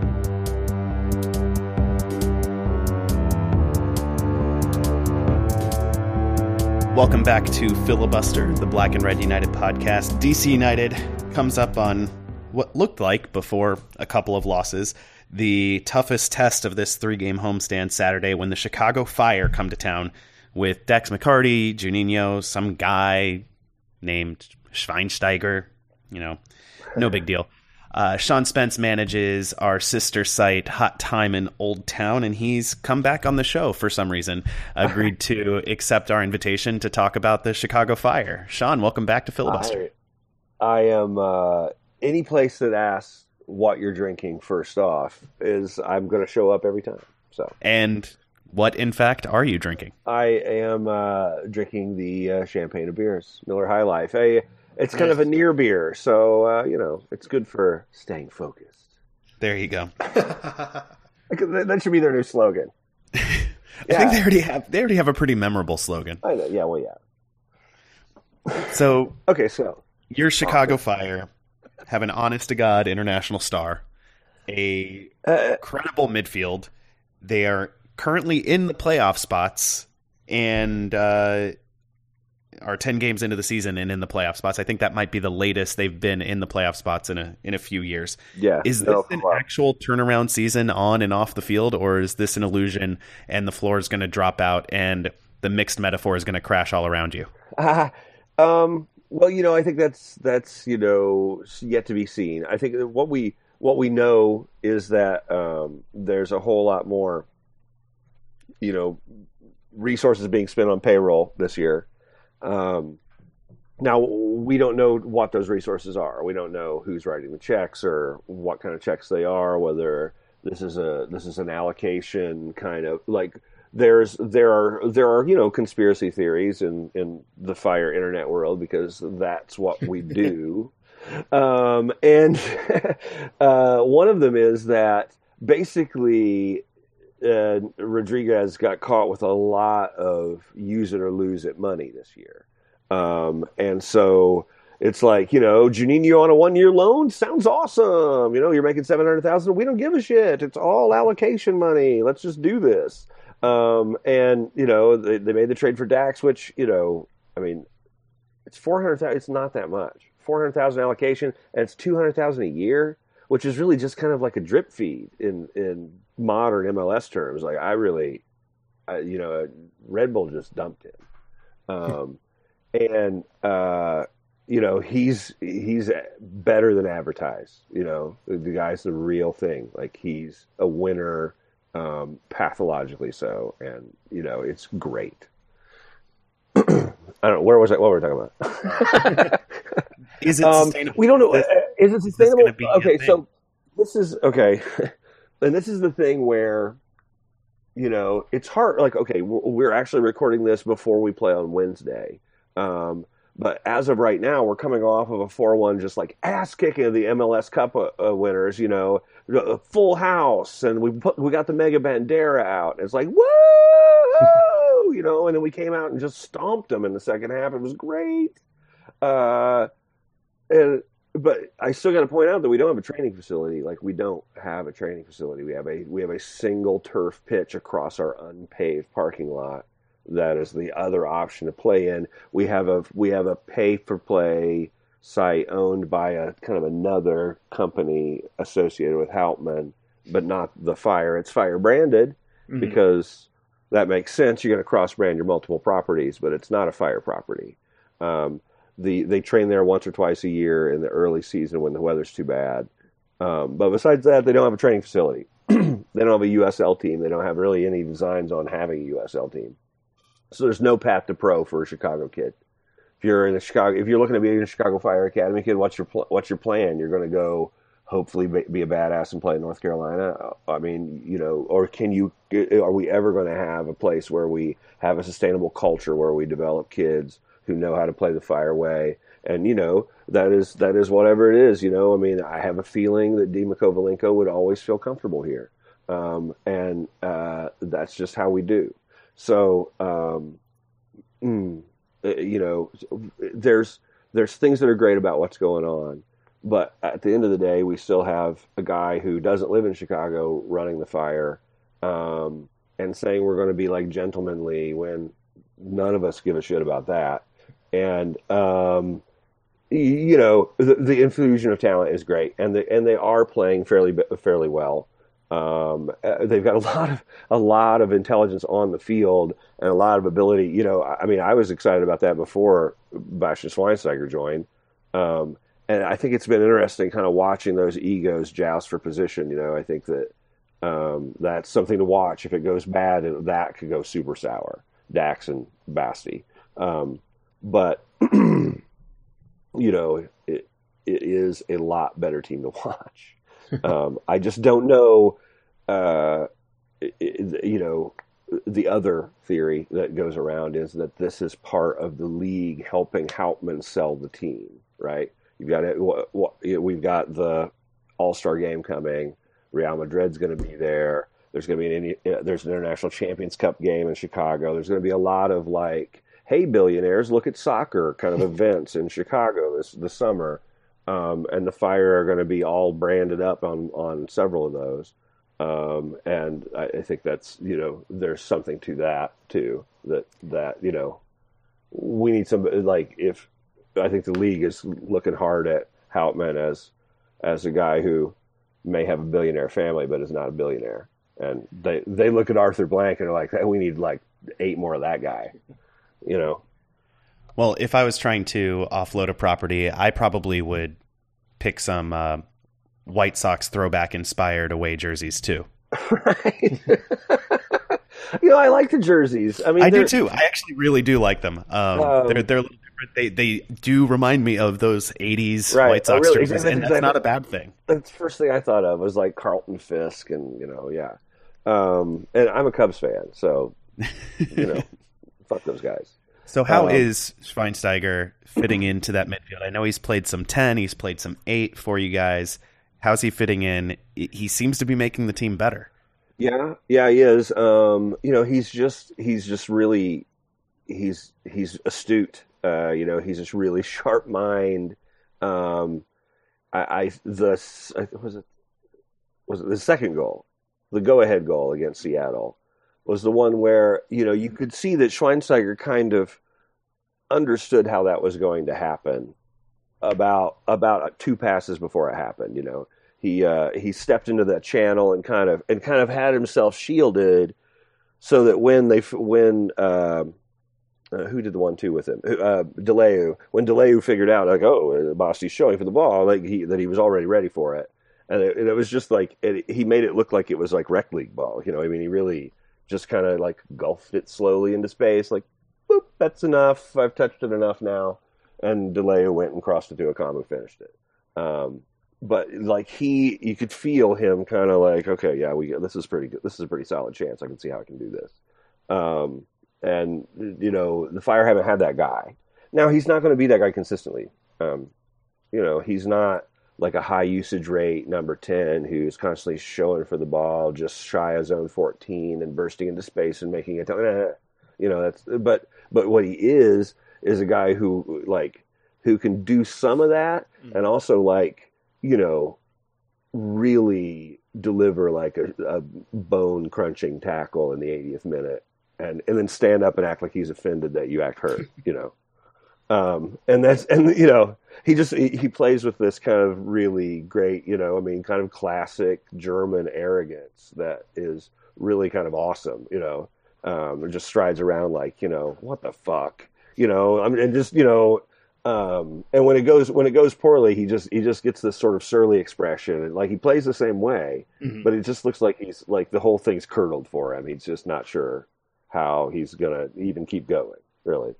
Welcome back to Filibuster, the Black and Red United podcast. DC United comes up on what looked like, before a couple of losses, the toughest test of this three game homestand Saturday when the Chicago Fire come to town with Dax McCarty, Juninho, some guy named Schweinsteiger. You know, no big deal. Uh, Sean Spence manages our sister site, Hot Time in Old Town, and he's come back on the show for some reason. Agreed to accept our invitation to talk about the Chicago Fire. Sean, welcome back to Filibuster. I, I am uh, any place that asks what you're drinking first off is I'm going to show up every time. So And what, in fact, are you drinking? I am uh, drinking the uh, champagne of beers, Miller High Life. A, it's kind of a near beer, so uh, you know it's good for staying focused. There you go. That that should be their new slogan. I think they already have they already have a pretty memorable slogan. I know. Yeah. Well. Yeah. So Okay. So your Chicago Fire have an honest to God international star, a uh, credible midfield. They are currently in the playoff spots and uh, are ten games into the season and in the playoff spots. I think that might be the latest they've been in the playoff spots in a in a few years. yeah. Is this an on. actual turnaround season on and off the field, or is this an illusion and the floor is going to drop out and the mixed metaphor is going to crash all around you? um, well, you know, I think that's that's you know yet to be seen. I think what we what we know is that um, there's a whole lot more, you know, resources being spent on payroll this year. Um, now we don't know what those resources are. We don't know who's writing the checks or what kind of checks they are. Whether this is a this is an allocation kind of like there's there are there are you know conspiracy theories in in the fire internet world because that's what we do um, and uh, one of them is that basically uh, Rodriguez got caught with a lot of use it or lose it money this year. Um, and so it's like you know Juninho on a one year loan sounds awesome. You know you're making 700,000 we don't give a shit. It's all allocation money. Let's just do this. Um, and you know they, they made the trade for Dax, which you know, I mean, it's four hundred thousand. It's not that much. Four hundred thousand allocation, and it's two hundred thousand a year, which is really just kind of like a drip feed in in modern MLS terms. Like I really, I, you know, Red Bull just dumped him, um, and uh, you know he's he's better than advertised. You know, the guy's the real thing. Like he's a winner um, pathologically so, and you know it's great. I don't know where was I. What were we talking about? Is it um, sustainable? we don't know. Is uh, Is it sustainable? gonna be a Okay, so this is okay, and this is the thing where you know it's hard. Like, okay, we're, actually recording this before we play on Wednesday. Um, but as of right now, we're coming off of a four-one, just like ass kicking of the MLS Cup uh, uh, winners. You know, full house, and we put we got the Mega Bandera out. It's like whoa, you know, and then we came out and just stomped them in the second half. It was great. Uh, and but I still got to point out that we don't have a training facility. Like we don't have a training facility. We have a we have a single turf pitch across our unpaved parking lot. that is the other option to play in. We have a we have a pay for play site owned by a kind of another company associated with Hauptman, but not the Fire. It's Fire branded Mhm. because that makes sense. You're going to cross brand your multiple properties, but it's not a Fire property. Um, the they train there once or twice a year in the early season when the weather's too bad. Um, but besides that, they don't have a training facility. they don't have a USL team. They don't have really any designs on having a USL team. So there's no path to pro for a Chicago kid. If you're in a Chicago, if you're looking to be a Chicago Fire Academy kid, what's your pl- what's your plan? You're going to go hopefully be a badass and play in North Carolina. I mean, you know, or can you? Are we ever going to have a place where we have a sustainable culture where we develop kids who know how to play the Fire way? And you know that is that is whatever it is. You know, I mean, I have a feeling that Dima Kovalenko would always feel comfortable here, um, and uh, that's just how we do. So, um, mm, uh, you know, there's there's things that are great about what's going on, but at the end of the day, we still have a guy who doesn't live in Chicago running the fire, um, and saying we're going to be like gentlemanly when none of us give a shit about that, and um, you know, the, the infusion of talent is great, and the, and they are playing fairly fairly well. Um, uh, they've got a lot of a lot of intelligence on the field and a lot of ability. You know, I mean, I was excited about that before Bastian Schweinsteiger joined, um, and I think it's been interesting, kind of watching those egos joust for position. You know, I think that um, that's something to watch. If it goes bad, that could go super sour. Dax and Basti, um, but you know, it, it is a lot better team to watch. um, I just don't know, uh, i- i- you know, the other theory that goes around is that this is part of the league helping Hauptman sell the team, right? You've got it. We've got the All Star game coming. Real Madrid's going to be there. There's going to be an uh, there's an International Champions Cup game in Chicago. There's going to be a lot of like, hey, billionaires, look at soccer kind of events in Chicago this this summer um, and the fire are going to be all branded up on on several of those. Um, and I, I think that's you know there's something to that too that that you know we need some like if I think the league is looking hard at Hauptman as as a guy who may have a billionaire family but is not a billionaire, and they they look at Arthur Blank and are like hey, we need like eight more of that guy, you know. Well, if I was trying to offload a property, I probably would pick some uh, White Sox throwback inspired away jerseys too. right? you know, I like the jerseys. I mean, I do too. I actually really do like them. Um, Um, they're they're a little different. They they do remind me of those '80s Right. White Oh, Sox really? jerseys, That's and that's exactly- not a bad thing. That's the first thing I thought of was like Carlton Fisk, and you know, yeah. Um, and I'm a Cubs fan, so you know, fuck those guys. So how Um, is Schweinsteiger fitting into that midfield? I know he's played some ten, he's played some eight for you guys. How's he fitting in? He seems to be making the team better. Yeah, yeah, he is. Um, you know, he's just he's just really he's he's astute. Uh, you know, he's just really sharp mind. Um, I, I the I- was it was it the second goal, the go ahead goal against Seattle was the one where you know you could see that Schweinsteiger kind of understood how that was going to happen about about two passes before it happened. You know, he uh, he stepped into that channel and kind of and kind of had himself shielded so that when they when um uh, who did the one two with him? Uh, de Leeuw. When de Leeuw figured out like, oh, Basti's showing for the ball, like he that he was already ready for it, and it, and it was just like it, he made it look like it was like rec league ball. You know, I mean, he really just kind of like gulfed it slowly into space, like, boop, that's enough. I've touched it enough now. And de Leeuw went and crossed it to a who finished it. Um, but like he, you could feel him kind of like, okay, yeah, we this is pretty good. This is a pretty solid chance. I can see how I can do this. Um, and you know, the Fire haven't had that guy. Now he's not going to be that guy consistently. Um, you know, he's not like a high usage rate number 10 who's constantly showing for the ball just shy of zone 14 and bursting into space and making it you know that's but but what he is is a guy who like who can do some of that mm. and also like you know really deliver like a, a bone crunching tackle in the 80th minute and and then stand up and act like he's offended that you act hurt, you know. Um, and that's and you know he just he, he plays with this kind of really great, you know, I mean, kind of classic German arrogance that is really kind of awesome, you know. Um, and just strides around like, you know, what the fuck, you know. I mean, and just you know, um, and when it goes when it goes poorly, he just he just gets this sort of surly expression, and like he plays the same way, Mhm. but it just looks like he's like the whole thing's curdled for him. He's just not sure how he's gonna even keep going, really.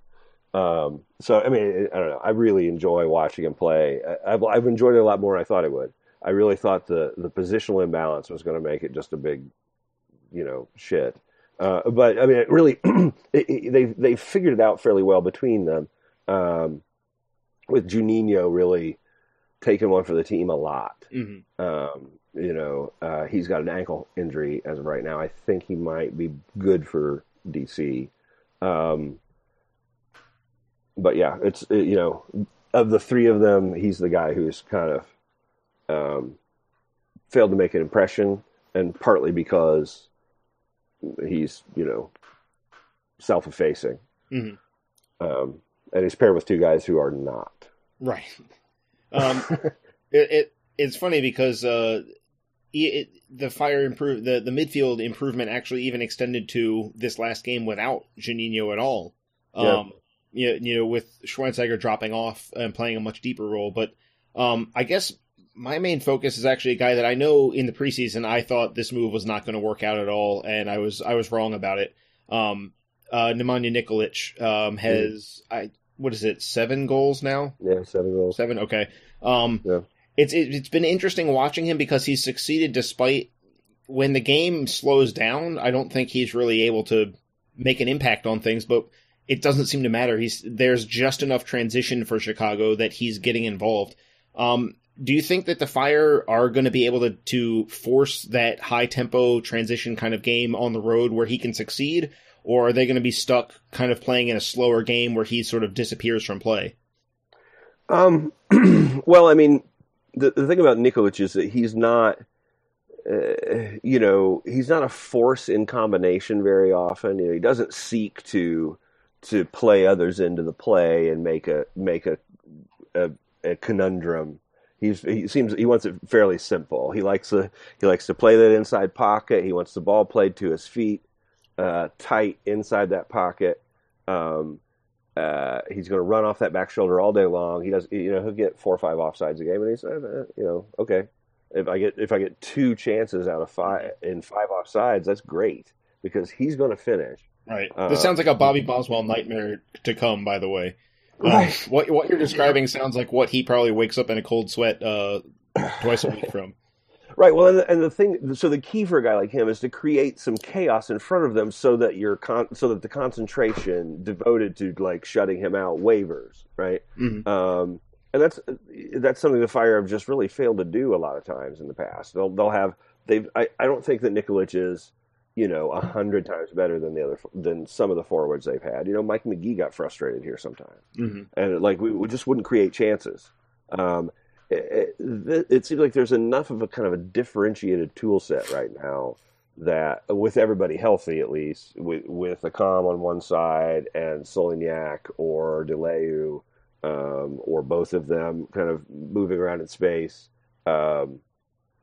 Um, so I mean, I don't know. I really enjoy watching him play. I, I've I've enjoyed it a lot more than I thought I would. I really thought the the positional imbalance was going to make it just a big, you know, shit. Uh, but I mean, it really, it, it, they they figured it out fairly well between them. Um, with Juninho really taking one for the team a lot. Mhm. Um, you know, uh, he's got an ankle injury as of right now. I think he might be good for DC. Um, but yeah, it's uh, you know, of the three of them, he's the guy who's kind of um, failed to make an impression, and partly because he's you know self-effacing, Mhm. um, and he's paired with two guys who are not. Right. Um, it, it it's funny because uh, it, it, the fire improve the the midfield improvement actually even extended to this last game without Juninho at all. Um, you, you know, with Schweinsteiger dropping off and playing a much deeper role, but um, I guess my main focus is actually a guy that I know in the preseason I thought this move was not going to work out at all, and I was I was wrong about it. Um, uh, Nemanja Nikolic um, has I what is it seven goals now? Yeah, seven goals. Seven. Okay. Um, Yeah. it's it's been interesting watching him because he's succeeded despite when the game slows down. I don't think he's really able to make an impact on things, but it doesn't seem to matter. He's there's just enough transition for Chicago that he's getting involved. Um, do you think that the Fire are going to be able to to force that high tempo transition kind of game on the road where he can succeed, or are they going to be stuck kind of playing in a slower game where he sort of disappears from play? Um, well, I mean, the, the thing about Nikolic is that he's not, uh, you know, he's not a force in combination very often. You know, he doesn't seek to to play others into the play and make a make a a, a conundrum. He's he seems he wants it fairly simple. He likes to he likes to play that inside pocket. He wants the ball played to his feet, uh, tight inside that pocket. Um, uh, he's going to run off that back shoulder all day long. He does, you know, he'll get four or five offsides a game, and he's, uh, you know, okay. If I get if I get two chances out of five in five offsides, that's great because he's going to finish. Right. Uh, this sounds like a Bobby Boswell nightmare to come. By the way, Uh, Right. what what you're describing sounds like what he probably wakes up in a cold sweat uh, twice a week from. Right. Well, and the, and the thing, so the key for a guy like him is to create some chaos in front of them, so that your con, so that the concentration devoted to like shutting him out wavers. Right. Mhm. Um, and that's that's something the Fire have just really failed to do a lot of times in the past. They'll they'll have they've. I, I don't think that Nikolic is you know a hundred times better than the other than some of the forwards they've had. You know, Mike Magee got frustrated here sometimes hmm and like we, we just wouldn't create chances. Um, it, it, it seems like there's enough of a kind of a differentiated tool set right now that with everybody healthy at least with with Accam on one side and Solignac or de Leeuw um, or both of them kind of moving around in space um,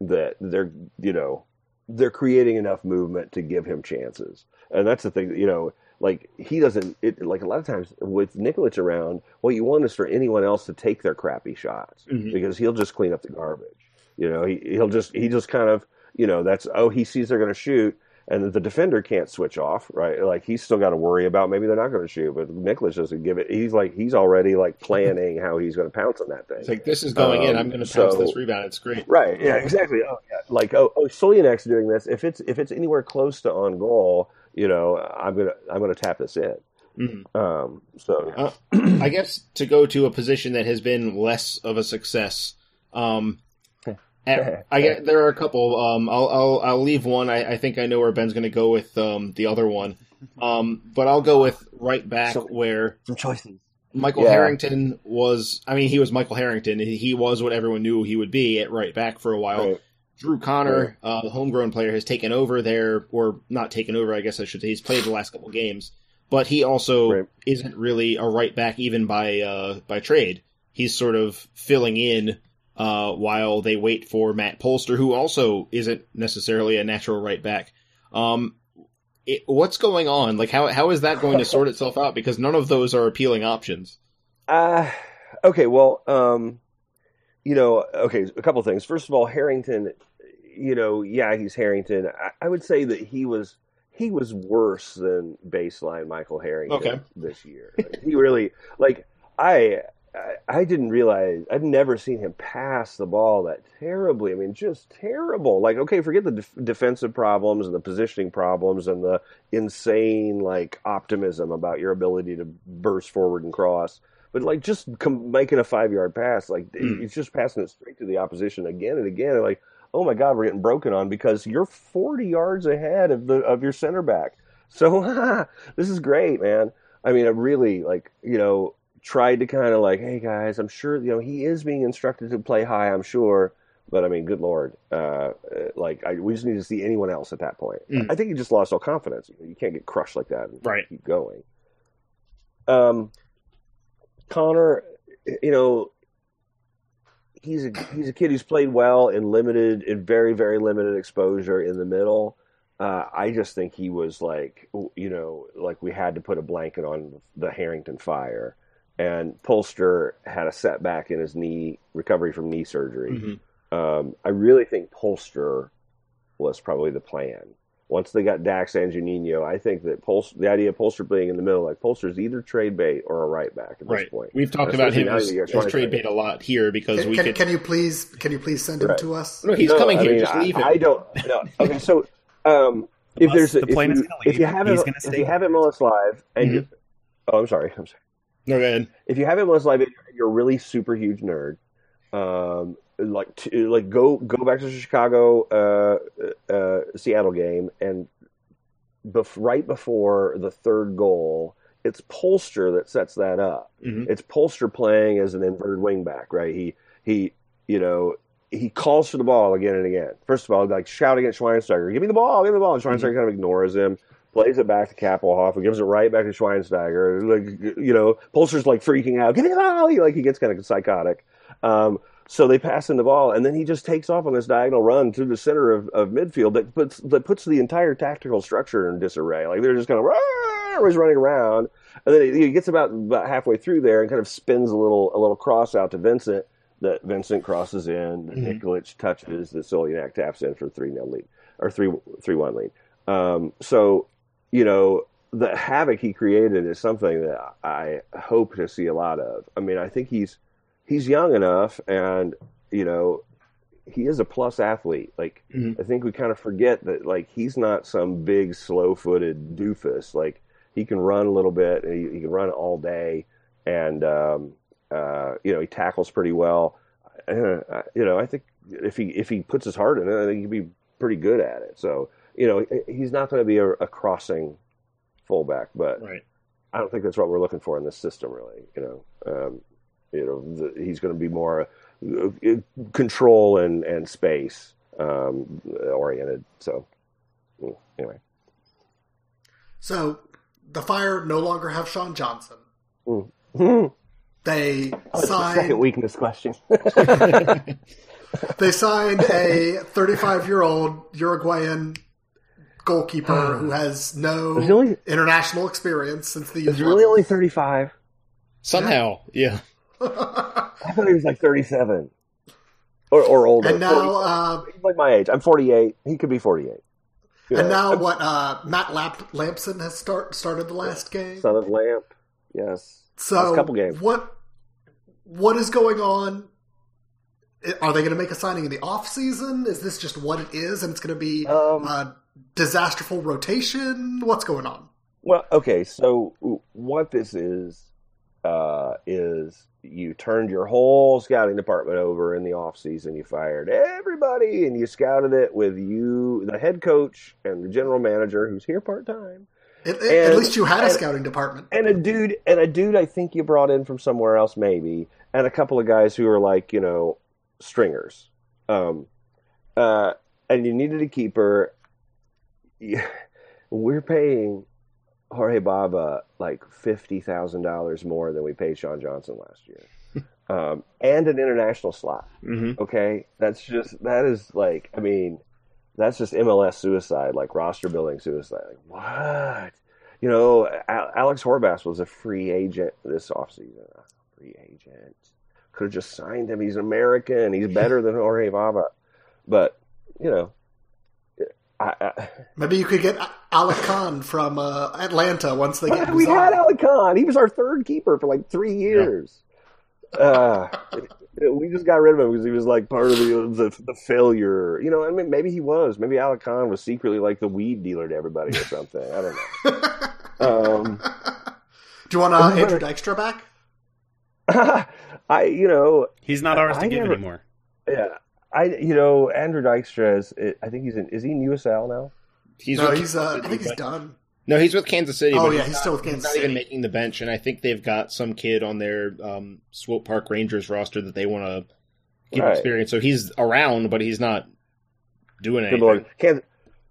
that they're you know they're creating enough movement to give him chances and that's the thing you know like he doesn't it like a lot of times with Nikolic around, what you want is for anyone else to take their crappy shots Mhm. because he'll just clean up the garbage. You know, he he'll just he just kind of you know that's oh he sees they're going to shoot and the defender can't switch off right like he's still got to worry about maybe they're not going to shoot but Nikolic doesn't give it he's like he's already like planning how he's going to pounce on that thing It's like this is going in. Um, I'm going to pounce so- this rebound. It's great. Right. Yeah. Exactly. Oh, yeah. Like oh, oh, Solignac's doing this. If it's if it's anywhere close to on goal, you know, I'm gonna I'm gonna tap this in. Mhm. Um. So Uh, I guess to go to a position that has been less of a success. Um, I get there are a couple. Um, I'll I'll I'll leave one. I, I think I know where Ben's going to go with um the other one. Um, but I'll go with right back So- where some choices. Michael Yeah. Harrington was. I mean, he was Michael Harrington. He was what everyone knew he would be at right back for a while. Right. Drew Conner, uh, the homegrown player, has taken over there, or not taken over, I guess I should say. He's played the last couple games, but he also Right. isn't really a right back even by uh, by trade. He's sort of filling in uh, while they wait for Matt Polster, who also isn't necessarily a natural right back. Um, it, what's going on? Like, how how is that going to sort itself out? Because none of those are appealing options. Uh, okay, well, um, you know, okay, a couple things. First of all, Harrington, you know, yeah, he's Harrington. I, I would say that he was he was worse than baseline Michael Harrington Okay. this year. Like, he really like I. I- I didn't realize I'd never seen him pass the ball that terribly. I mean, just terrible. Like, okay, forget the def- defensive problems and the positioning problems and the insane like optimism about your ability to burst forward and cross but like just com- making a five yard pass, like Mm. it's just passing it straight to the opposition again and again. And like, oh my god, we're getting broken on because you're 40 yards ahead of the of your center back. So this is great, man. I mean, I really like you know tried to kind of like, hey guys, I'm sure you know he is being instructed to play high. I'm sure. But I mean, good lord, uh, uh, like I, we just need to see anyone else at that point. Mm. I think he just lost all confidence. You can't get crushed like that and Right. keep going. Um, Conner, you know, he's a he's a kid who's played well in limited, in very very limited exposure in the middle. Uh, I just think he was like, you know, like we had to put a blanket on the Harrington fire, and Polster had a setback in his knee recovery from knee surgery. Mhm. Um, I really think Polster was probably the plan. Once they got Dax and Juninho, I think that Pulse, the idea of Polster being in the middle, like Polster's either trade bait or a right back at this Right. point. We've talked And about especially him as, as trade bait a lot here because Can, we can, could. can you please can you please send him to us? no, he's No, coming I here. mean, Just leave I, him. I don't. No. Okay, so um, if bus- there's the if plane is you, gonna if you have He's him if you have him on us live and you, oh, I'm sorry, I'm sorry. No, go if you have him on us live, and you're a really super huge nerd. Um, like to, like go go back to the Chicago uh, uh, Seattle game, and bef- right before the third goal, it's Polster that sets that up. Mhm. It's Polster playing as an inverted wingback, right? He he you know he calls for the ball again and again. First of all, like shouting at Schweinsteiger, "Give me the ball! Give me the ball!" And Schweinsteiger kind of ignores him plays it back to Kappelhof and gives it right back to Schweinsteiger. Like you know, Polster's like freaking out. Give me the ball! He, like he gets kind of psychotic. Um, so they pass him the ball, and then he just takes off on this diagonal run to the center of, of midfield that puts that puts the entire tactical structure in disarray. Like they're just kind of always running around, and then he, gets about about halfway through there and kind of spins a little a little cross out to Vincent. That Vincent crosses in, Mhm. Nikolic touches, that Solignac taps in for three 0 lead or three three one lead. Um, so you know, the havoc he created is something that I hope to see a lot of. I mean, I think he's he's young enough, and you know, he is a plus athlete. Like Mhm. I think we kind of forget that like he's not some big slow-footed doofus. Like he can run a little bit, and he, he can run all day, and um, uh, you know, he tackles pretty well. Uh, you know, I think if he if he puts his heart in it, I think he'd be pretty good at it. So you know, he's not going to be a, a crossing fullback, but Right. I don't think that's what we're looking for in this system, really. You know, um, you know, the, he's going to be more uh, control and and space um, oriented. So mm, anyway, So the Fire no longer have Sean Johnson. mm. They Oh, it's the second weakness question. they signed a 35 year old Uruguayan goalkeeper who has no There's only- international experience since the He's youth really only thirty five. Somehow, yeah. I thought he was like thirty seven. Or, or older. and now uh, he's like my age. I'm 48. He could be 48. You and know, now what uh, Matt Lamp- Lampson has start started the last game. Son of Lamp. Yes. So Last couple games. what what is going on? Are they going to make a signing in the off season? Is this just what it is, and it's going to be Um, a disasterful rotation? What's going on? Well, okay. So what this is uh, is you turned your whole scouting department over in the off season. You fired everybody, and you scouted it with you, the head coach, and the general manager, who's here part time, At, at least you had a and- scouting department. and a dude, and a dude. I think you brought in from somewhere else, maybe, and a couple of guys who are like you know stringers. Um, uh, and you needed a keeper. You- We're paying Jorge Bava like fifty thousand dollars more than we paid Sean Johnson last year, um, and an international slot. hmm Okay, that's just that is like I mean, that's just MLS suicide, like roster building suicide. Like what? You know, Al- Alex Horwath was a free agent this offseason. Free agent could have just signed him. He's an American. He's better than Jorge Bava, but you know, I, I, Maybe you could get Alec Kann from uh, Atlanta once they get we had Alec Kann. He was our third keeper for like three years. Uh, we just got rid of him because he was like part of the, the the failure. You know, I mean, maybe he was. Maybe Alec Kann was secretly like the weed dealer to everybody or something. I don't know. Um, Do you want uh, Andrew Dykstra back? I, you know, He's not ours to I give never- anymore. yeah, I, you know, Andrew Dykstra is. I think he's in. Is he in USL now? He's no, with he's. Uh, I think he's done. No, he's with Kansas City. Oh, but yeah, not- he's still with Kansas not City. even making the bench, and I think they've got some kid on their um, Swope Park Rangers roster that they want to give Right. experience. So he's around, but he's not doing Good anything. lord, Kansas,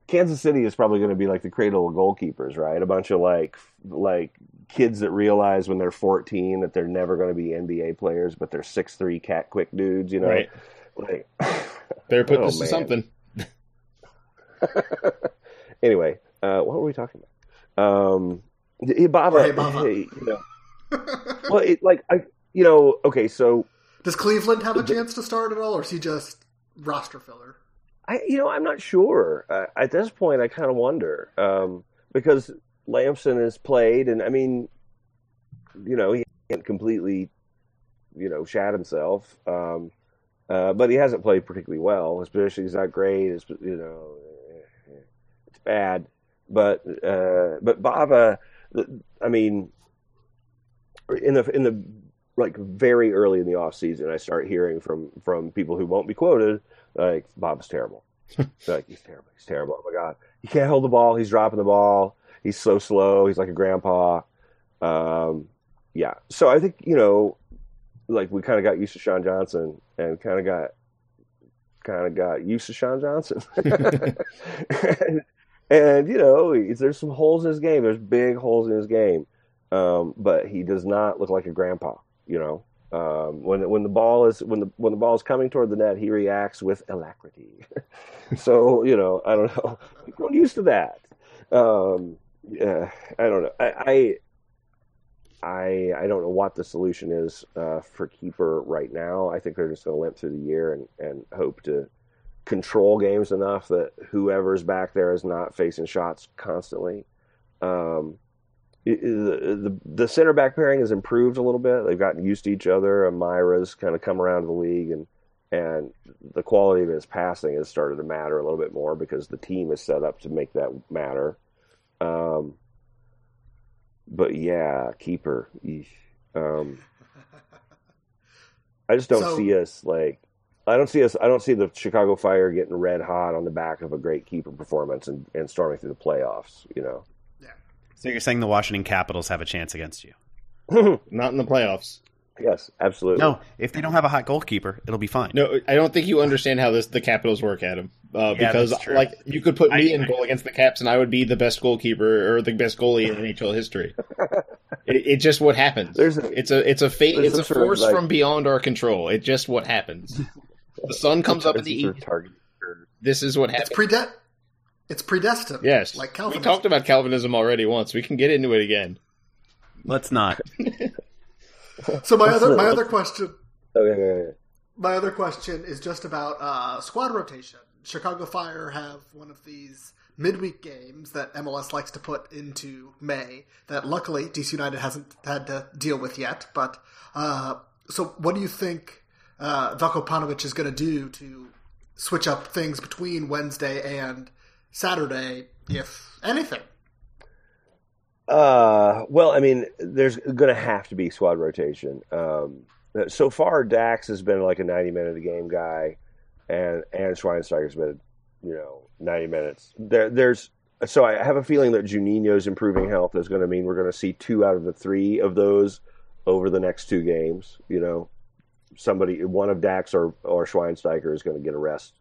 Kansas City is probably going to be like the cradle of goalkeepers, right? A bunch of like like kids that realize when they're 14 that they're never going to be NBA players, but they're six three cat quick dudes, you know. Right. Like, Better put Oh, this to something. anyway, uh, what were we talking about? Um, hey, Baba, Hey, Baba. hey, you know, well, it, like I, you know, okay, so Does Cleveland have a chance to start at all, or is he just roster filler? I, you know, I'm not sure. Uh, at this point, I kind of wonder um, because Lampson has played, and I mean, you know, he can't completely, you know, shat himself, um, uh, but he hasn't played particularly well. His position is not great. His, you know, it's bad. But uh, but Bava, I mean, in the in the like very early in the off season, I start hearing from from people who won't be quoted like Bob's terrible. Like he's terrible. He's terrible. Oh my god, he can't hold the ball. He's dropping the ball. He's so slow. He's like a grandpa. Um, yeah. So I think you know, like we kind of got used to Sean Johnson and kind of got kind of got used to Sean Johnson. and, and you know, there's some holes in his game. There's big holes in his game. Um, but he does not look like a grandpa. You know, um, when when the ball is when the when the ball is coming toward the net, he reacts with alacrity. so you know, I don't know. Grown used to that. Um, yeah, I don't know. I, I I don't know what the solution is uh, for keeper right now. I think they're just going to limp through the year and and hope to control games enough that whoever's back there is not facing shots constantly. Um, the, the the center back pairing has improved a little bit. They've gotten used to each other. Meira's kind of come around the league, and and the quality of his passing has started to matter a little bit more because the team is set up to make that matter. Um, but yeah, keeper. eesh. Um, I just don't So- see us like. I don't see us. I don't see the Chicago Fire getting red hot on the back of a great keeper performance and, and storming through the playoffs. You know. Yeah. So you're saying the Washington Capitals have a chance against you? Not in the playoffs. Yes, absolutely. No, if they don't have a hot goalkeeper, it'll be fine. No, I don't think you understand how this the Capitals work, Adam. Uh, Yeah, because that's true. like you could put me I- in goal against the Caps, and I would be the best goalkeeper or the best goalie in NHL history. it, it just what happens. There's a- it's a it's a fate. It's a some force like- from beyond our control. It just what happens. the sun comes up in the It's east. target. This is what It's happens. prede- It's predestined. yes, like Calvinism. we talked about Calvinism already once. We can get into it again. Let's not. So my other my other question Okay, okay, okay. my other question is just about uh, squad rotation. Chicago Fire have one of these midweek games that MLS likes to put into May that luckily DC United hasn't had to deal with yet. But uh, so, what do you think uh, Veljko Paunovic is going to do to switch up things between Wednesday and Saturday, if anything? Uh, well, I mean, there's going to have to be squad rotation. Um, so far, Dax has been like a 90 minute a game guy, and and Schweinsteiger's been, you know, 90 minutes. There, there's so I have a feeling that Juninho's improving health is going to mean we're going to see two out of the three of those over the next two games. You know, somebody, one of Dax or or Schweinsteiger is going to get a rest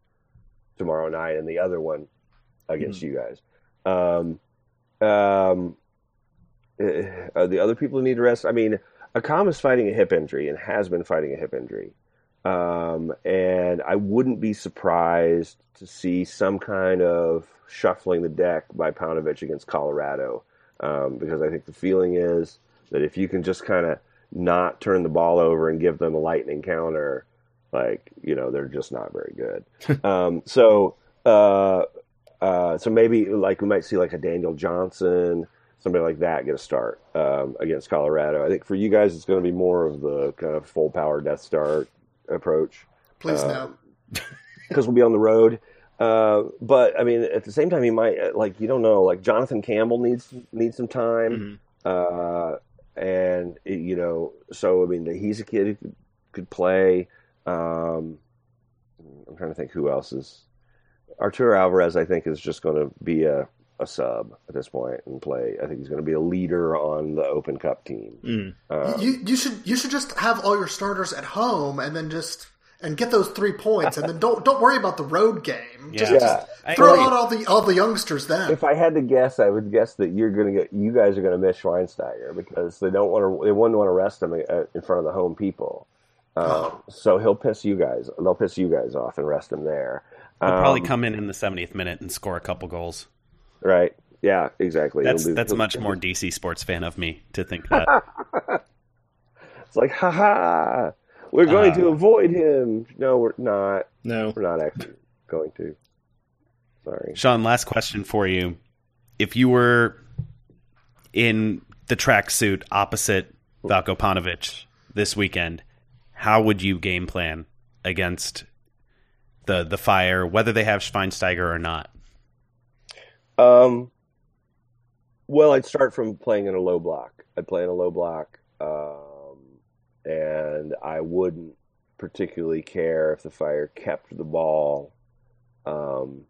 tomorrow night, and the other one against you guys. Um, um, are the other people who need to rest? I mean, Accam is fighting a hip injury and has been fighting a hip injury. Um, and I wouldn't be surprised to see some kind of shuffling the deck by Paunovic against Colorado, um, because I think the feeling is that if you can just kind of not turn the ball over and give them a lightning counter, like you know they're just not very good. um, so uh, uh, so maybe like we might see like a Daniel Johnson, somebody like that get a start um, against Colorado. I think for you guys it's going to be more of the kind of full power Death Star approach Please Uh, no. because we'll be on the road. Uh, but I mean, at the same time, he might uh, like you don't know. Like Jonathan Campbell needs needs some time, uh, and you know, so I mean, he's a kid who could, could play. Um, I'm trying to think who else is. Arturo Alvarez, I think, is just going to be a, a sub at this point and play. I think he's going to be a leader on the Open Cup team. Mm. Um, you you should you should just have all your starters at home and then just and get those three points and then don't don't worry about the road game. Just, Yeah. just throw out all the all the youngsters then. if I had to guess, I would guess that you're going to get you guys are going to miss Schweinsteiger because they don't want to they wouldn't want to rest him uh, in front of the home people. Uh, so he'll piss you guys. They'll piss you guys off and rest him there. He'll probably Um, come in in the 70th minute and score a couple goals. Right. Yeah, exactly. That's He'll that's he'll- much more DC sports fan of me to think that. It's like, ha ha, we're going Uh, to avoid him. No, we're not. No. We're not actually going to. Sorry. Sean, last question for you. If you were in the tracksuit opposite Veljko Paunovic this weekend, how would you game plan against the the fire, whether they have Schweinsteiger or not? Um, well, I'd start from playing in a low block. I'd play in a low block, um, and I wouldn't particularly care if the Fire kept the ball. Um,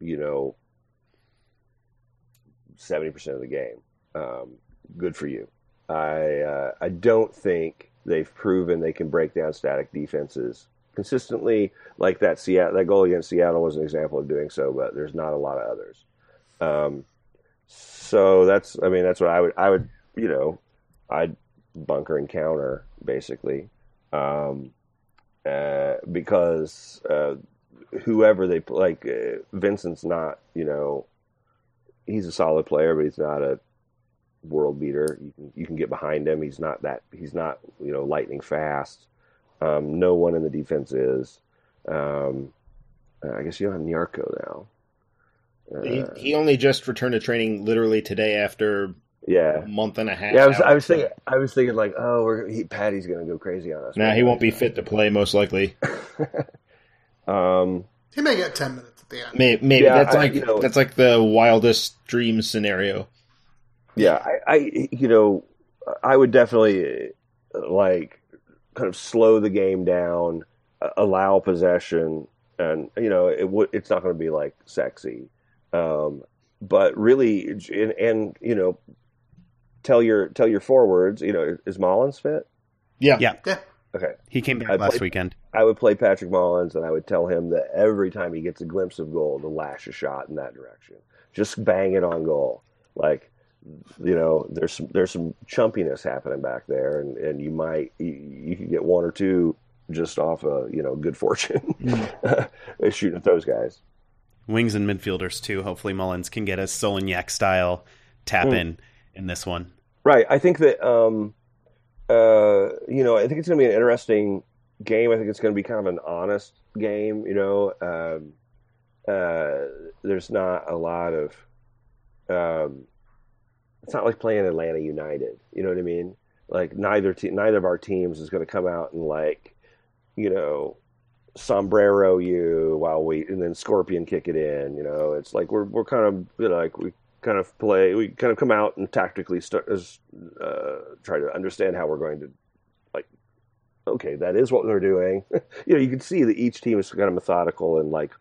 you know, seventy percent of the game. Um, good for you. I uh, I don't think they've proven they can break down static defenses consistently. Like that Seattle that goal against Seattle was an example of doing so, but there's not a lot of others. Um, so that's I mean that's what I would I would you know I'd bunker and counter basically um, uh, because uh, whoever they like uh, Vincent's not you know he's a solid player but he's not a world beater you can you can get behind him he's not that he's not you know lightning fast um, no one in the defense is um, I guess you don't have Nyarko now He, Uh, he only just returned to training literally today after yeah a month and a half. Yeah, I was. I was thinking, I was thinking like, oh, we're, he, Patty's gonna go crazy on us. Nah, he won't be fit to play most likely. Um, he may get ten minutes at the end. Maybe, maybe Yeah, that's I- like you know- that's like the wildest dream scenario. yeah, I, I, you know, I would definitely uh, like kind of slow the game down, uh, allow possession, and you know, it would, it's not going to be like sexy, um, but really, and, and you know, tell your tell your forwards, you know, is Mullins fit? Yeah, Yeah. Yeah. Okay. He came back I last played- weekend. I would play Patrick Mullins and I would tell him that every time he gets a glimpse of goal, to lash a shot in that direction. Just bang it on goal. Like, you know, there's some, there's some chumpiness happening back there, and, and you might you, you could get one or two just off a you know good fortune shooting at those guys. Wings and midfielders too. Hopefully Mullins can get a Solignac style tap Hmm. in in this one. Right. I think that um, uh, you know, I think it's going to be an interesting game. I think it's going to be kind of an honest game. You know, um, uh, there's not a lot of. Um, it's not like playing Atlanta United. You know what I mean? Like neither te- neither of our teams is going to come out and like, you know, sombrero you while we and then scorpion kick it in. You know, it's like we're we're kind of you know, like we kind of play. We kind of come out and tactically start uh, try to understand how we're going to like. Okay, that is what they're doing. you know, you can see that each team is kind of methodical and like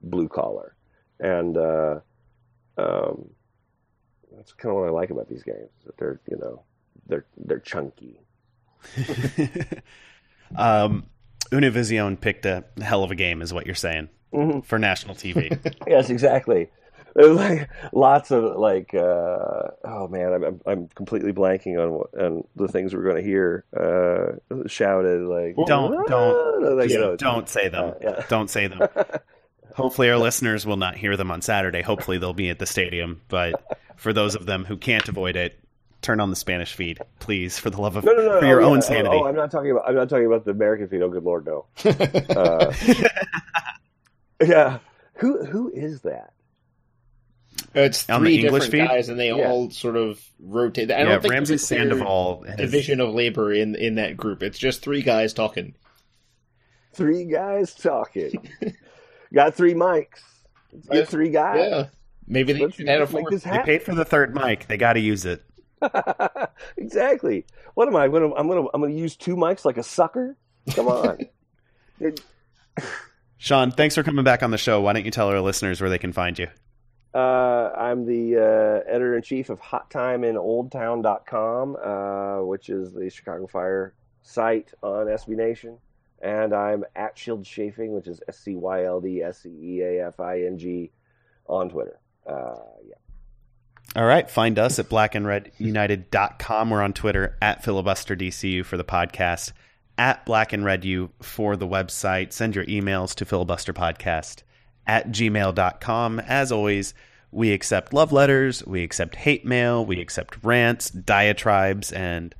blue collar, and uh, um, that's kind of what I like about these games. That they're you know they're they're chunky. um, Univision picked a hell of a game, is what you're saying Mhm. for national TV. Yes, exactly. Like lots of like, uh, oh man, I'm I'm, completely blanking on what, on the things we're going to hear uh, shouted like. Don't- don't- like, you know, Don't say them. uh, yeah. Don't say them. Hopefully, our listeners will not hear them on Saturday. Hopefully, they'll be at the stadium. But for those of them who can't avoid it, turn on the Spanish feed, please, for the love of No, no, no. for your oh, own yeah. sanity. Oh, oh, I'm not talking about. I'm not talking about the American feed. Oh, good lord, no. Uh, yeah. Who who is that? It's On the three English different feed? guys, and they Yeah. all sort of rotate. I yeah, don't think Ramses there's a clear Sandoval. has- division of labor in in that group. It's just three guys talking. Three guys talking. Got three mics. Let's get three guys. Yeah, maybe they Let's, should add a let's make fourth. this They paid for the third mic. They got to use it. exactly. What am I? Gonna, I'm gonna I'm gonna use two mics like a sucker. Come on. Sean, thanks for coming back on the show. Why don't you tell our listeners where they can find you? uh, I'm the uh, editor in chief of HotTimeInOldTown.com, uh, which is the Chicago Fire site on SB Nation, and I'm at Scyld Sceafing, which is S C Y L D S C E A F I N G on Twitter. Uh, yeah. All right. Find us at blackandredunited.com. We're on Twitter at filibusterdcu for the podcast, at black and red u for the website. Send your emails to filibusterpodcast at gmail.com. As always, we accept love letters, we accept hate mail, we accept rants, diatribes, and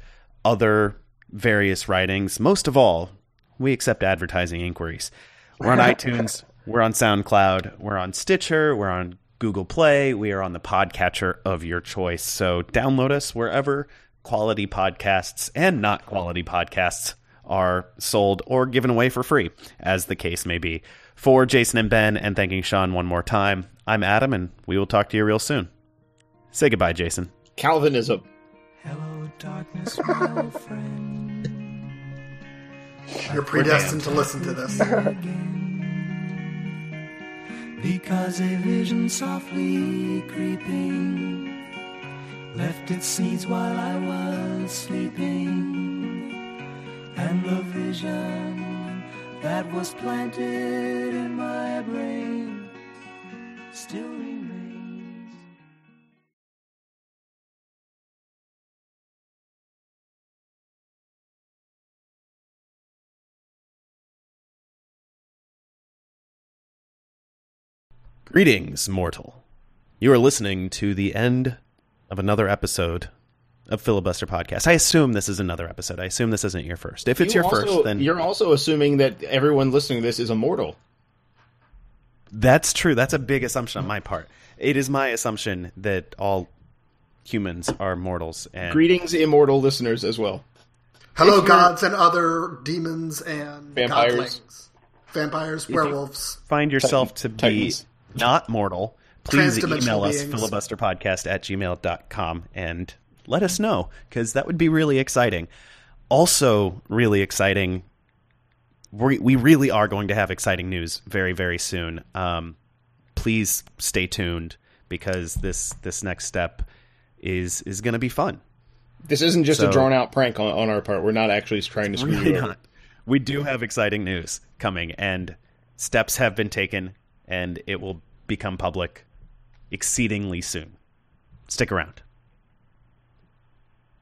other various writings. Most of all, we accept advertising inquiries. We're on iTunes, we're on SoundCloud, we're on Stitcher, we're on Google Play, we are on the podcatcher of your choice. So download us wherever quality podcasts and not quality podcasts are sold or given away for free, as the case may be. For Jason and Ben, and thanking Sean one more time, I'm Adam, and we will talk to you real soon. Say goodbye, Jason. Calvinism. Hello, darkness, my old friend. You're predestined to listen to this. Because a vision softly creeping left its seeds while I was sleeping, and the vision that was planted in my brain still remains. Greetings, mortal. You are listening to the end of another episode of Filibuster Podcast. I assume this is another episode. I assume this isn't your first. If it's You your also- first, then you're also assuming that everyone listening to this is immortal. that's true. That's a big assumption on my part. It is my assumption that all humans are mortals. And Greetings, immortal listeners, as well. Hello, If you're- gods and other demons and Vampires. godlings. Vampires, werewolves. find yourself to be Titans. Not mortal, please Transdimensional email us beings. filibusterpodcast at gmail.com and let us know because that would be really exciting. Also, really exciting. We, we really are going to have exciting news very, very soon. Um, please stay tuned because this this next step is is going to be fun. This isn't just So- a drawn out prank on, on our part. We're not actually trying to screw Really you over. We do have exciting news coming, and steps have been taken, and it will become public exceedingly soon. Stick around.